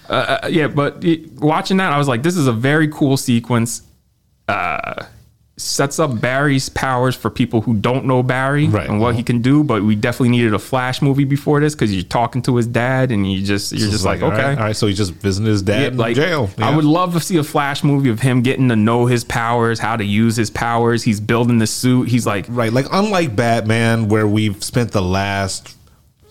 uh, uh, yeah. But it, watching that, I was like, this is a very cool sequence. Uh, sets up Barry's powers for people who don't know Barry Right. and what he can do. But we definitely needed a Flash movie before this because you're talking to his dad and you just you're It's just like, all okay. right, all right. So he's just visiting his dad Yeah, in like jail. I would love to see a Flash movie of him getting to know his powers, how to use his powers. He's building the suit. He's like, right, like unlike Batman, where we've spent the last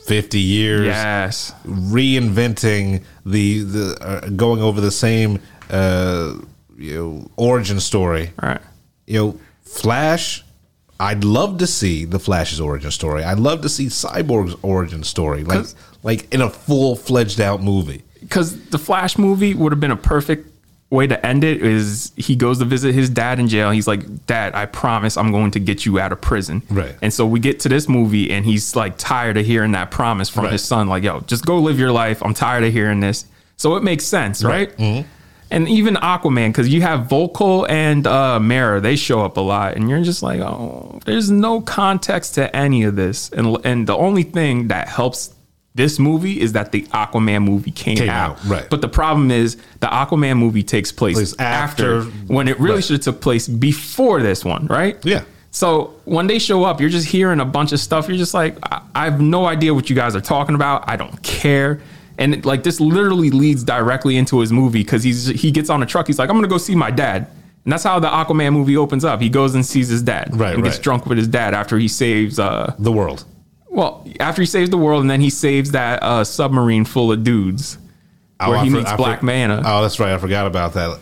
fifty years yes, reinventing the the uh, going over the same uh, you origin story. all right. you know, Flash. I'd love to see the Flash's origin story. I'd love to see Cyborg's origin story, like like in a full fledged out movie. because the Flash movie would have been a perfect way to end it is he goes to visit his dad in jail. He's like, Dad, I promise I'm going to get you out of prison. Right. And so we get to this movie and he's like tired of hearing that promise from Right. his son, like, yo, just go live your life. I'm tired of hearing this. So it makes sense, right? Mm-hmm. And even Aquaman, because you have Vulko and uh, Mera, they show up a lot, and you're just like, oh, there's no context to any of this. And and the only thing that helps this movie is that the Aquaman movie came, Came out. out, right. But the problem is the Aquaman movie takes place, Place after, after- when it really right. should have took place before this one, right? Yeah. So when they show up, you're just hearing a bunch of stuff. You're just like, I, I have no idea what you guys are talking about. I don't care. And like this literally leads directly into his movie because he's he gets on a truck. He's like, I'm gonna go see my dad. And that's how the Aquaman movie opens up. He goes and sees his dad. Right, And gets drunk with his dad after he saves uh The world. well, after he saves the world and then he saves that uh submarine full of dudes. Where Oh, he for- meets I for- Black Manta. Oh, that's right. I forgot about that.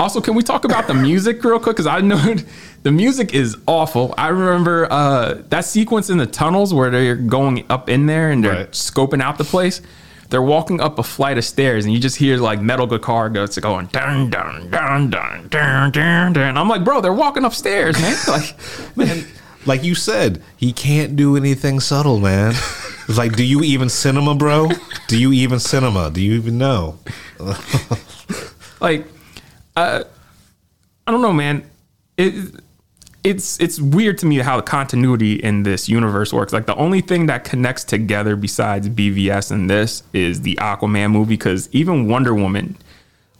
Also, can we talk about the music real quick? Because I know (laughs) the music is awful. I remember uh, that sequence in the tunnels where they're going up in there and they're Right. scoping out the place. They're walking up a flight of stairs, and you just hear like metal guitar goes going dun dun dun dun dun dun dun. I'm like, bro, they're walking upstairs, man. (laughs) like, man, Like you said, he can't do anything subtle, man. It's like, do you even cinema, bro? Do you even cinema? Do you even know? (laughs) like uh, I don't know, man. It it's it's weird to me how the continuity in this universe works. Like the only thing that connects together besides BVS and this is the Aquaman movie because even Wonder Woman,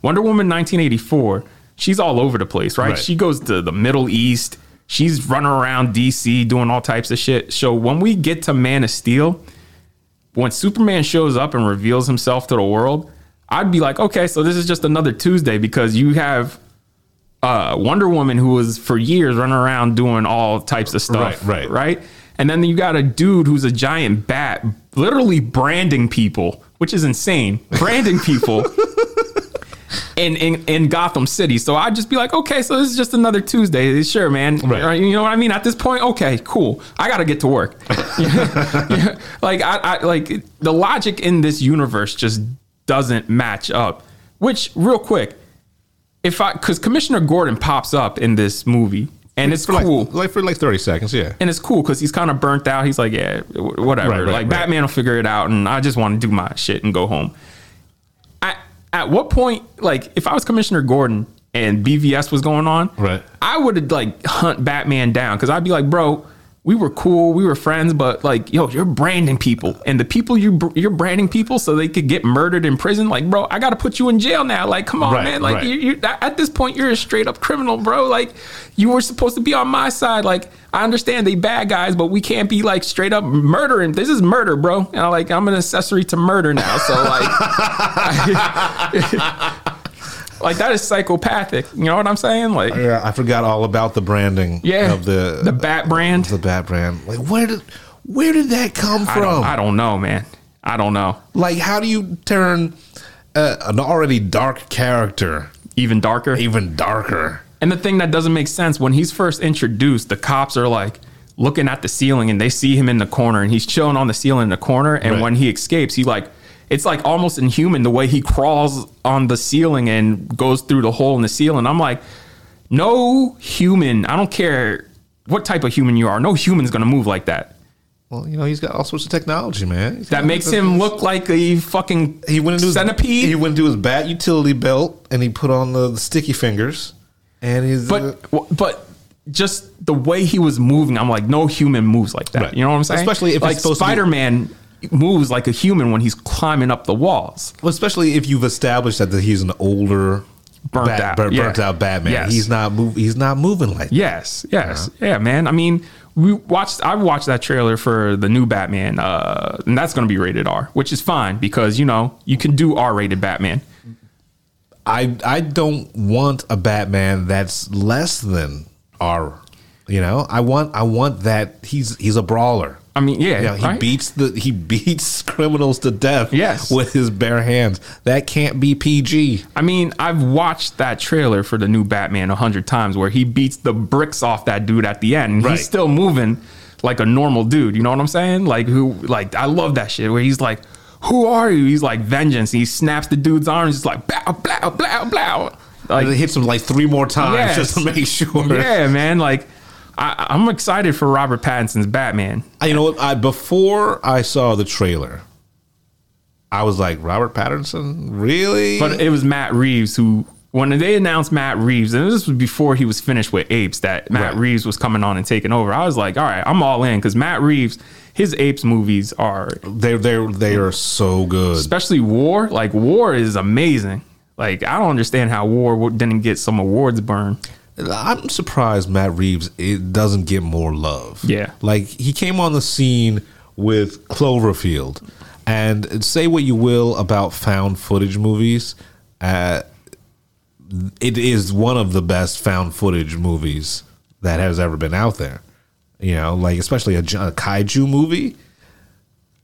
Wonder Woman 1984, she's all over the place, right? Right. She goes to the Middle East. She's running around DC doing all types of shit. So when we get to Man of Steel, when Superman shows up and reveals himself to the world, I'd be like, okay, so this is just another Tuesday because you have uh, Wonder Woman who was for years running around doing all types of stuff, Right, right. right. And then you got a dude who's a giant bat, literally branding people, which is insane, branding (laughs) people. In, in, in Gotham City. So I'd just be like, okay, so this is just another Tuesday. Sure, man. Right. You know what I mean? At this point, okay, cool. I got to get to work. (laughs) (laughs) Like I, I like the logic in this universe just doesn't match up. Which real quick, if I because Commissioner Gordon pops up in this movie and it's for cool. like for like thirty seconds, yeah. and it's cool because he's kind of burnt out. He's like, yeah, whatever. Right, right, like right. Batman will figure it out, and I just want to do my shit and go home. At, at what point, like, if I was Commissioner Gordon and BVS was going on, Right. I would have like hunt Batman down because I'd be like, bro, we were cool, we were friends, but like, yo, you're branding people, and the people you br- you're branding people so they could get murdered in prison. Like, bro, I got to put you in jail now. Like, come on, Right, man. Like, right. you, you at this point, you're a straight up criminal, bro. Like, you were supposed to be on my side. Like, I understand they bad guys, but we can't be like straight up murdering. This is murder, bro. And I'm like, I'm an accessory to murder now. So like. (laughs) (laughs) Like that is psychopathic. You know what I'm saying? Like Yeah, I forgot all about the branding Yeah, of the the Bat brand. the bat brand. Like where did where did that come I from? don't, I don't know, man. I don't know. Like how do you turn uh, an already dark character Even darker. even darker? And the thing that doesn't make sense when he's first introduced, the cops are like looking at the ceiling and they see him in the corner and he's chilling on the ceiling in the corner. And Right. when he escapes, he like it's like almost inhuman the way he crawls on the ceiling and goes through the hole in the ceiling. I'm like, no human, I don't care what type of human you are, no human's gonna move like that. Well, you know, he's got all sorts of technology, man. He's That makes him look like a fucking he went into his, centipede. He went into his bat utility belt and he put on the, the sticky fingers and he's uh, But but just the way he was moving, I'm like, no human moves like that. Right. You know what I'm saying? Especially if like supposed Spider Man moves like a human when he's climbing up the walls. Well, especially if you've established that he's an older, Burnt bat- out, yeah. burnt out Batman. Yes. He's not move. He's not moving like. Yes, yes, yeah, man. I mean, we watched. I watched that trailer for the new Batman, uh, and that's going to be rated R, which is fine because you know you can do R-rated Batman. I I don't want a Batman that's less than R. You know, I want I want that he's he's a brawler. I mean, yeah, Yeah, he right? beats the he beats (laughs) criminals to death. Yes. with his bare hands. That can't be PG. I mean, I've watched that trailer for the new Batman a hundred times where he beats the bricks off that dude at the end. Right. He's still moving like a normal dude. You know what I'm saying? Like who? Like I love that shit where he's like, who are you? He's like vengeance. He snaps the dude's arms. It's like blow, blow, blow, blow. Like it hits him like three more times Yes. just to make sure. yeah, man. Like I, I'm excited for Robert Pattinson's Batman. I- You know what? I before I saw the trailer, I was like, Robert Pattinson, really? But it was Matt Reeves who, when they announced Matt Reeves, and this was before he was finished with Apes, that Matt Right. Reeves was coming on and taking over. I was like, all right, I'm all in because Matt Reeves, his Apes movies are, they they they are so good. especially War. Like War is amazing. Like I don't understand how War didn't get some awards burn. I'm surprised Matt Reeves it doesn't get more love. Yeah. like he came on the scene with Cloverfield, and say what you will about found footage movies, uh, it is one of the best found footage movies that has ever been out there. You know, like especially a, a kaiju movie.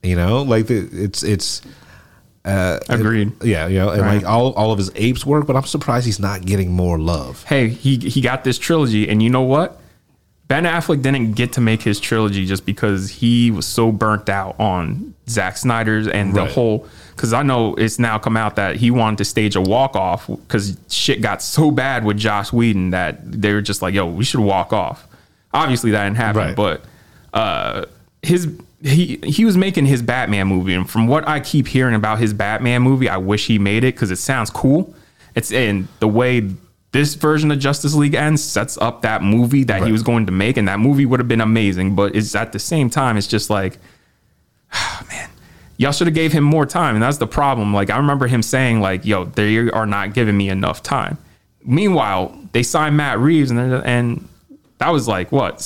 You know, like the, it's it's Agreed. yeah, you know, and Right. like all all of his apes work, but I'm surprised he's not getting more love. hey, he he got this trilogy, and you know what? Ben Affleck didn't get to make his trilogy just because he was so burnt out on Zack Snyder's and the whole. Because I know it's now come out that he wanted to stage a walk off because shit got so bad with Joss Whedon that they were just like, "Yo, we should walk off." Obviously, that didn't happen, Right. but uh, his he he was making his Batman movie, and from what I keep hearing about his Batman movie, I wish he made it because it sounds cool. It's and the way this version of Justice League ends sets up that movie that he was going to make, and that movie would have been amazing. But it's at the same time, it's just like, oh, (sighs) man, y'all should have gave him more time, and that's the problem. Like I remember him saying, like, "Yo, they are not giving me enough time." Meanwhile, they signed Matt Reeves, and and that was like what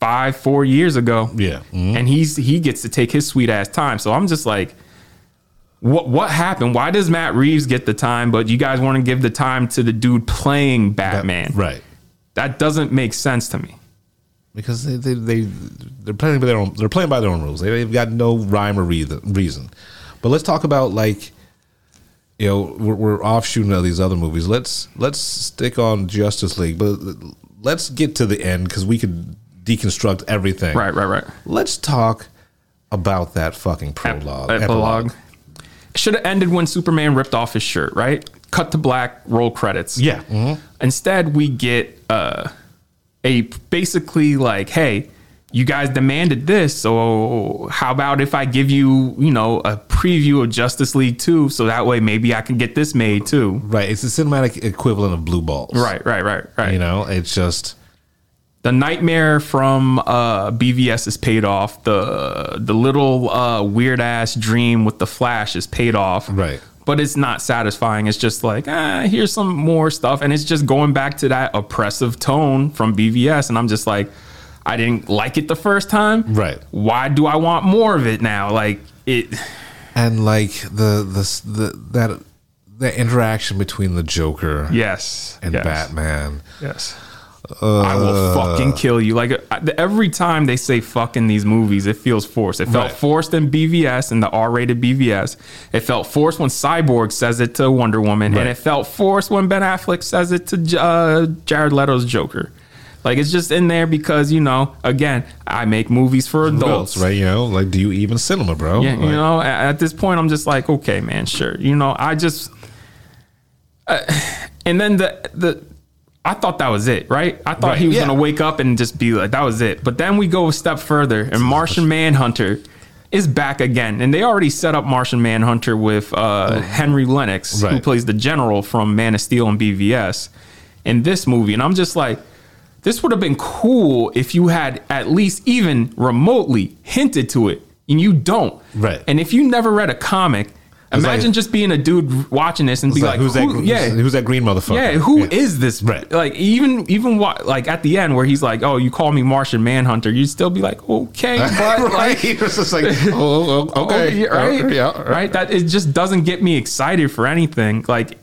five, four years ago. Yeah. Mhm. and he's he gets to take his sweet ass time. So I'm just like, what what happened? Why does Matt Reeves get the time, but you guys want to give the time to the dude playing Batman? right? That doesn't make sense to me. because they they, they they're playing by their own they're playing by their own rules. They, they've got no rhyme or reason. reason. But let's talk about like you know we're, we're offshooting of these other movies. Let's let's stick on Justice League, but let's get to the end because we could deconstruct everything. Right, right, right. Let's talk about that fucking prologue. Epilogue. Should have ended when Superman ripped off his shirt, right? Cut to black, roll credits. Yeah. mhm. Instead, we get uh, a basically like, hey, you guys demanded this, so how about if I give you, you know, a preview of Justice League 2 so that way maybe I can get this made too. Right. It's the cinematic equivalent of blue balls. Right, right, right, right. You know, it's just the nightmare from uh, BVS is paid off. The the little uh, weird ass dream with the Flash is paid off. Right. But it's not satisfying. It's just like, ah, here's some more stuff, and it's just going back to that oppressive tone from BVS, and I'm just like, I didn't like it the first time. Right. Why do I want more of it now? Like it. and like the the the that the interaction between the Joker Yes. and yes, Batman. Yes. I will fucking kill you. Like every time they say fuck in these movies, it feels forced. It felt Right. forced in BVS and the R-rated BVS. It felt forced when Cyborg says it to Wonder Woman, Right. and it felt forced when Ben Affleck says it to uh, Jared Leto's Joker. Like it's just in there because you know, again, I make movies for adults, adults, right? You know, like do you even cinema, bro? yeah, Like, you know, at, at this point, I'm just like, okay, man, sure. You know, I just, uh, (sighs) and then the the, I thought that was it, right? I thought Right, he was yeah. gonna wake up and just be like, that was it. But then we go a step further, and Martian Manhunter is back again, and they already set up Martian Manhunter with uh, Henry Lennix, who plays the general from Man of Steel and BVS, in this movie, and I'm just like. This would have been cool if you had at least even remotely hinted to it, and you don't. Right. And if you never read a comic, imagine like- just being a dude watching this and be like, like, who's that? Yeah, who's that green motherfucker? yeah. Who is this? Right. Like even even what like at the end where he's like, "Oh, you call me Martian Manhunter," you'd still be like, "Okay," (laughs) but right. like. (laughs) It's just like, (laughs) oh, oh, okay, Oh, yeah, right, yeah, right. right. That it just doesn't get me excited for anything. Like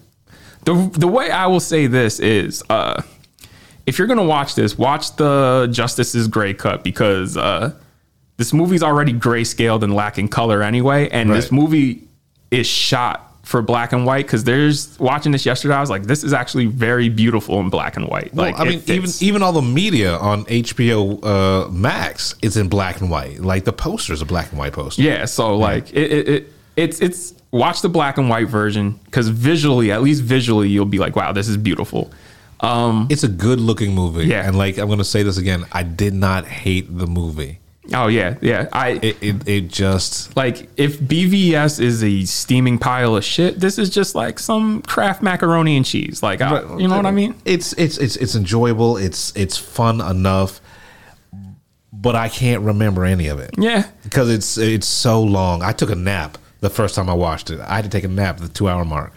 the the way I will say this is, uh, if you're gonna watch this, watch the Justice's Gray cut because uh, this movie's already grayscaled and lacking color anyway, and this movie is shot for black and white because there's watching this yesterday. I was like, this is actually very beautiful in black and white. Well, like, I mean, even even all the media on HBO uh, Max is in black and white. Like the posters are black and white posters. Yeah, so like it, it, it it's it's watch the black and white version because visually, at least visually, you'll be like, wow, this is beautiful. Um, It's a good looking movie. Yeah. And like I'm gonna say this again, I did not hate the movie. Oh yeah, yeah. I It it, it just like if BVS is a steaming pile of shit, this is just like some Kraft macaroni and cheese. Like, I, you know what I mean? It's it's it's it's enjoyable. It's it's fun enough, but I can't remember any of it Yeah, because it's it's so long. I took a nap the first time I watched it. I had to take a nap at the two hour mark.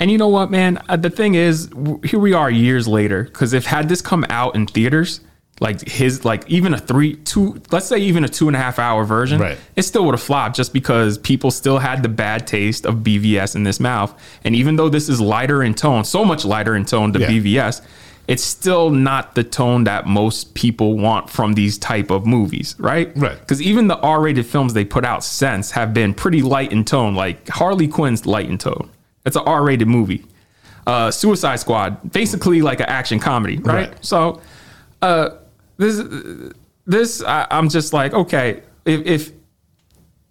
And you know what, man? Uh, the thing is, w- here we are years later. Because if had this come out in theaters, like his, like even a three, two, let's say even a two and a half hour version, Right. it still would have flopped just because people still had the bad taste of BVS in this mouth. And even though this is lighter in tone, so much lighter in tone to Yeah. BVS, it's still not the tone that most people want from these type of movies, right? Right. Because even the R-rated films they put out since have been pretty light in tone. Like Harley Quinn's light in tone. It's an R-rated movie. Uh, Suicide Squad, basically like an action comedy, right? Right. So, uh, this, this, I, I'm just like, okay, if, if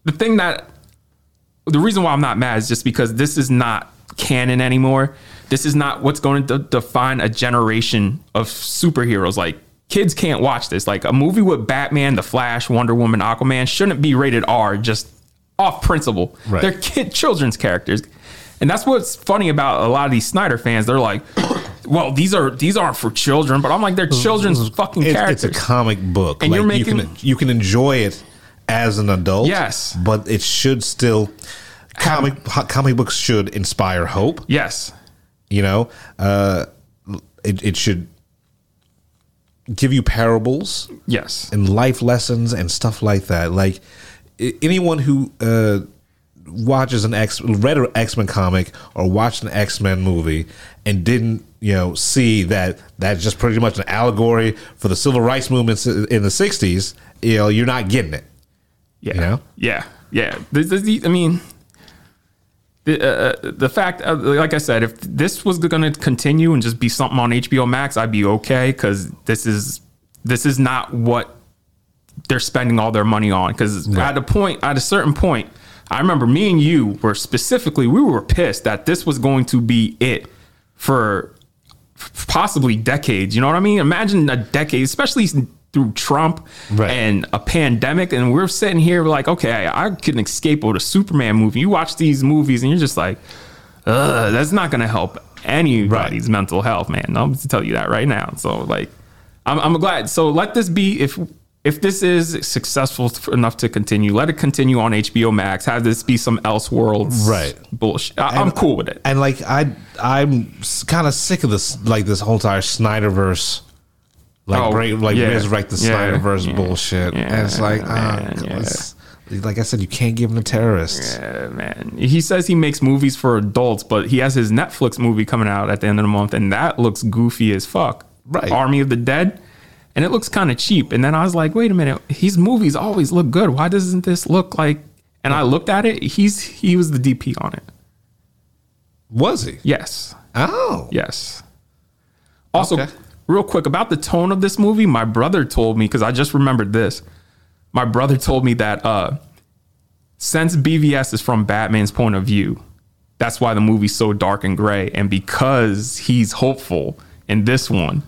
the thing that the reason why I'm not mad is just because this is not canon anymore. This is not what's going to define a generation of superheroes. Like kids can't watch this. Like a movie with Batman, The Flash, Wonder Woman, Aquaman shouldn't be rated R just off principle. Right. They're kid children's characters. And that's what's funny about a lot of these Snyder fans. They're like, "Well, these are these aren't for children," but I'm like, they're children's fucking It's, characters. it's a comic book, And you're you making- can you can enjoy it as an adult. Yes. but it should still comic comic books should inspire hope. yes, You know, uh, it it should give you parables yes, and life lessons and stuff like that. Like anyone who uh, watches an X read an X Men comic or watched an X Men movie and didn't you know see that that's just pretty much an allegory for the civil rights movements in the '60s. You know, you're not getting it. yeah, You know? yeah, yeah. I mean, the uh, the fact, uh, like I said, if this was going to continue and just be something on HBO Max, I'd be okay because this is this is not what they're spending all their money on. Because at a point, at a certain point, I remember me and you were specifically we were pissed that this was going to be it for possibly decades. You know what I mean? Imagine a decade, especially through Trump Right. and a pandemic, and we're sitting here like, okay, I couldn't escape with a Superman movie. You watch these movies, and you're just like, Ugh, that's not going to help anybody's mental health, man. I'm to tell you that right now. So like, I'm, I'm glad. So let this be if. If this is successful enough to continue, let it continue on HBO Max. Have this be some Elseworlds Right. bullshit. I, I'm cool with it. And like I, I'm kind of sick of this, like this whole entire Snyderverse, like Oh, bring, like yeah. resurrect the Yeah, Snyderverse yeah, bullshit. and it's like, ah, man, yeah. it's- like I said, you can't give them to terrorists. Yeah, man. He says he makes movies for adults, but he has his Netflix movie coming out at the end of the month, and that looks goofy as fuck. Right. Army of the Dead. And it looks kind of cheap. And then I was like, wait a minute, his movies always look good. Why doesn't this look like and I looked at it, he's he was the DP on it. Was he? Yes. Oh, Yes. Also, Okay. real quick about the tone of this movie, my brother told me because I just remembered this. My brother told me that uh, since BVS is from Batman's point of view, that's why the movie's so dark and gray, and because he's hopeful in this one,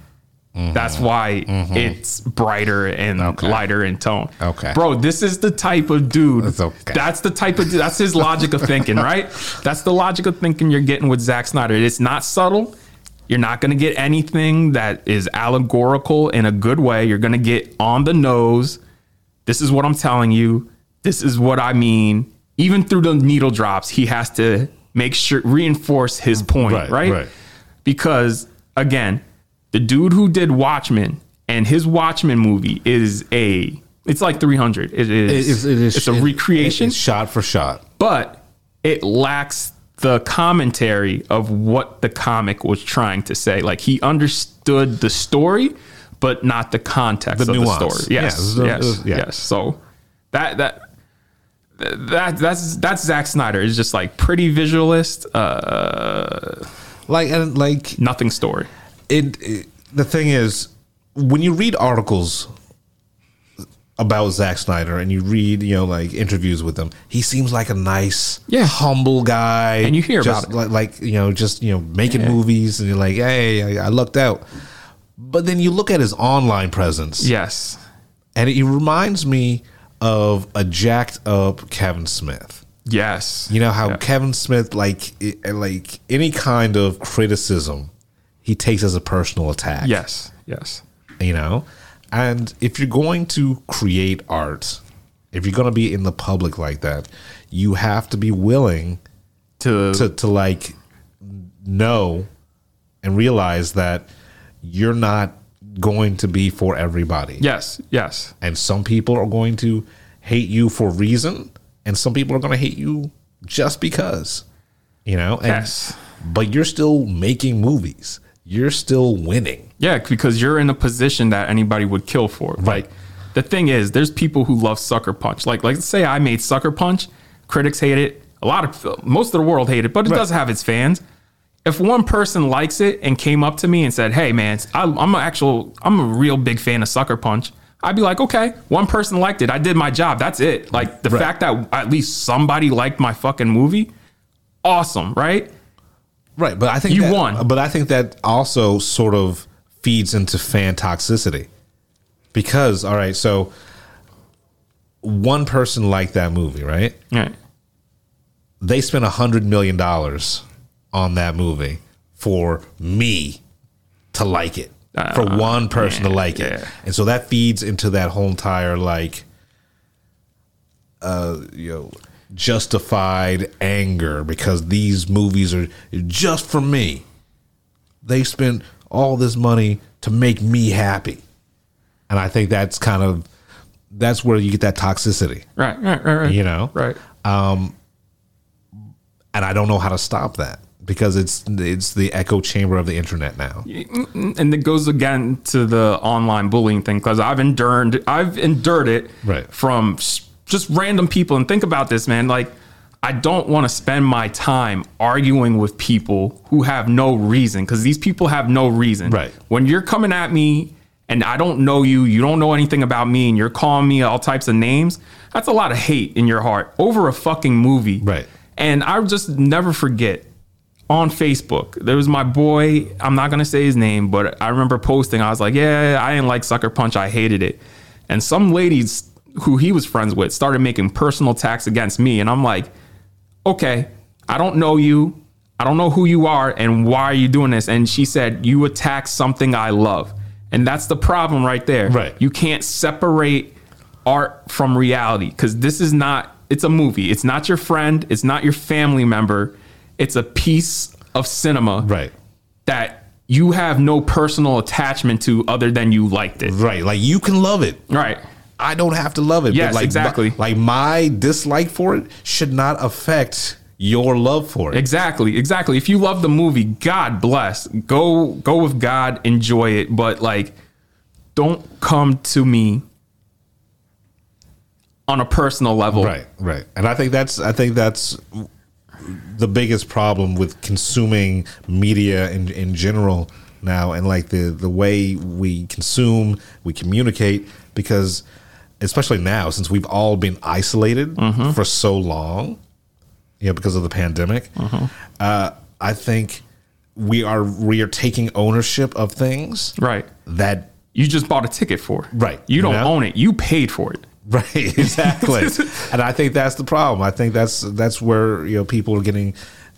that's why it's brighter and Mm-hmm. Okay. lighter in tone. Okay. bro, this is the type of dude. That's okay. That's the type of that's his logic of thinking, (laughs) right? That's the logic of thinking you're getting with Zack Snyder. It's not subtle. You're not going to get anything that is allegorical in a good way. You're going to get on the nose. This is what I'm telling you. This is what I mean. Even through the needle drops, he has to make sure reinforce his point, Right, right? right. Because again, the dude who did Watchmen and his Watchmen movie is a it's like 300. It is It is. It is it's a it- recreation, It's shot for shot. but it lacks the commentary of what the comic was trying to say. Like he understood the story, but not the context The of nuance. the story. Yes, Yeah, yes, yeah. yes. So that that. That that's that's Zack Snyder. It's just like pretty visualist, uh, Like and like nothing story. It, it- the thing is when you read articles about Zack Snyder and you read, you know, like interviews with him, he seems like a nice, Yeah. humble guy. And you hear just about it. like, like you know, just you know, making movies, and you're like, hey, I, I lucked out. But then you look at his online presence, Yes. and it reminds me of a jacked up Kevin Smith. Yes. You know how Yeah. Kevin Smith, like, like any kind of criticism, he takes as a personal attack. Yes. Yes. you know and if you're going to create art if you're going to be in the public like that you have to be willing To, to to like know and realize that you're not going to be for everybody yes. Yes. and some people are going to hate you for reason and some people are going to hate you just because you know and, Yes. but you're still making movies you're still winning Yeah, because you're in a position that anybody would kill for. Right. Like the thing is, there's people who love Sucker Punch. Like, like say I made Sucker Punch, critics hate it. A lot of most of the world hate it, but it Right. does have its fans. If one person likes it and came up to me and said, "Hey, man, I, I'm an actual, I'm a real big fan of Sucker Punch," I'd be like, "Okay, one person liked it. I did my job. That's it." Like the Right. fact that at least somebody liked my fucking movie, awesome, right? Right, but I think You that- won. But I think that also sort of feeds into fan toxicity, because all right, so one person liked that movie, right? Right. They spent a hundred million dollars on that movie for me to like it, for one person to like it, Uh, yeah. and so that feeds into that whole entire like, uh, you know, justified anger because these movies are just for me. They spent all this money to make me happy, and I think that's kind of that's where you get that toxicity, Right. Right. Right. right. you know, Right. Um, and I don't know how to stop that because it's it's the echo chamber of the internet now. Mm, and it goes again to the online bullying thing because I've endured I've endured it Right. from s- just random people. And think about this, man. Like, I don't want to spend my time arguing with people who have no reason because these people have no reason. Right. When you're coming at me and I don't know you, you don't know anything about me, and you're calling me all types of names, that's a lot of hate in your heart over a fucking movie. Right. And I just never forget on Facebook, there was my boy, I'm not gonna say his name, but I remember posting, I was like, Yeah, I didn't like Sucker Punch, I hated it. And some ladies who he was friends with started making personal attacks against me. And I'm like, okay, I don't know you. I don't know who you are and why are you doing this? And she said, You attack something I love. And that's the problem right there. Right. You can't separate art from reality because this is not, it's a movie. It's not your friend, it's not your family member. It's a piece of cinema Right. that you have no personal attachment to other than you liked it. Right. Like you can love it. Right. I don't have to love it. Yes, like, exactly. my- like my dislike for it should not affect your love for it. Exactly, exactly. If you love the movie, God bless. Go go with God, enjoy it, but like don't come to me on a personal level. Right, right. And I think that's I think that's the biggest problem with consuming media in in general now and like the the way we consume, we communicate because especially now since we've all been isolated Mm-hmm. for so long, you know, because of the pandemic. Mm-hmm. Uh, I think we are we are taking ownership of things Right. that You just bought a ticket for. Right. You don't Yeah. own it. You paid for it. Right, (laughs) exactly. (laughs) and I think that's the problem. I think that's that's where you know people are getting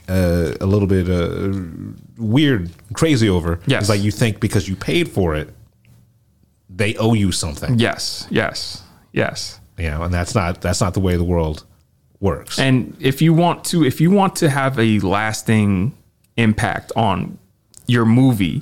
uh, a little bit uh, weird, crazy over. Yes. it's like you think because you paid for it, they owe you something. Yes. Yes. Yes. You know, and that's not that's not the way the world works. And if you want to, if you want to have a lasting impact on your movie,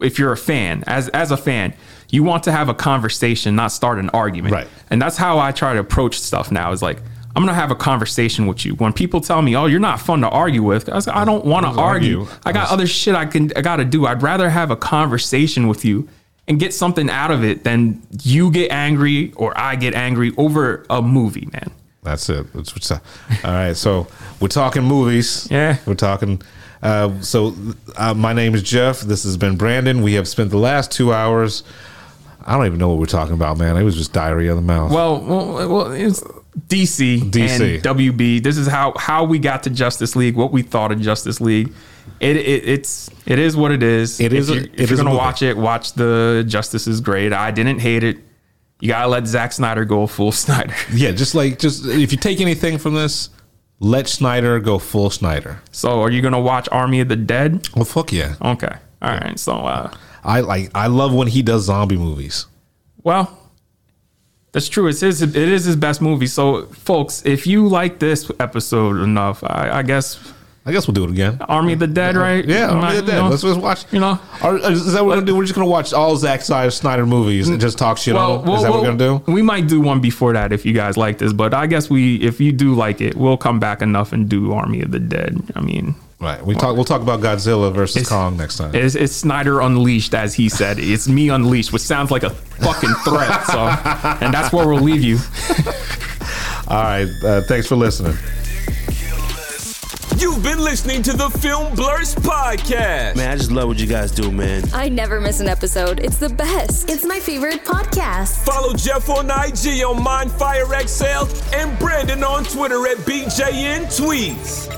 if you're a fan, as as a fan, you want to have a conversation, not start an argument. Right. And that's how I try to approach stuff now. Is like I'm gonna have a conversation with you. When people tell me, "Oh, you're not fun to argue with," I, was I don't want to argue. argue. I got other shit I can I got to do. I'd rather have a conversation with you and get something out of it than you get angry or I get angry over a movie, man. That's it. That's what's up. All right. So we're talking movies. Yeah. We're talking. Uh, so uh, my name is Jeff. This has been Brandon. We have spent the last two hours I don't even know what we're talking about, man. It was just diarrhea of the mouth. Well, well, well it's DC, DC. and WB. This is how how we got to Justice League. What we thought of Justice League. It, it it's it is what it is. It is If a- you're, it if you're gonna watch it, watch the Justice is Gray. I didn't hate it. You gotta let Zack Snyder go full (laughs) Snyder. yeah, just like just if you take anything from this, let Snyder go full Snyder. So, are you gonna watch Army of the Dead? Well, fuck yeah. Okay, all right. So, uh, I like I love when he does zombie movies. Well, that's true. It's his, it is his best movie. So, folks, if you like this episode enough, I, I guess I guess we'll do it again. Army of the Dead, right? Yeah, Army of the Dead. you know, let's just watch. You know, Or, is that what we're gonna do? We're just gonna watch all Zack Snyder Snyder movies and just talk shit on them? Is that what we're gonna do? We might do one before that if you guys like this, but I guess we, if you do like it, we'll come back enough and do Army of the Dead. I mean, Right. We talk. We'll talk about Godzilla versus Kong next time. it's, it's Snyder Unleashed, as he said. It's me unleashed, which sounds like a fucking threat. So, and that's where we'll leave you. (laughs) All right. Uh, thanks for listening. You've been listening to the Film Blurs podcast. Man, I just love what you guys do, man. I never miss an episode. It's the best. It's my favorite podcast. Follow Jeff on IG on MindFire XL and Brandon on Twitter at BJN Tweets.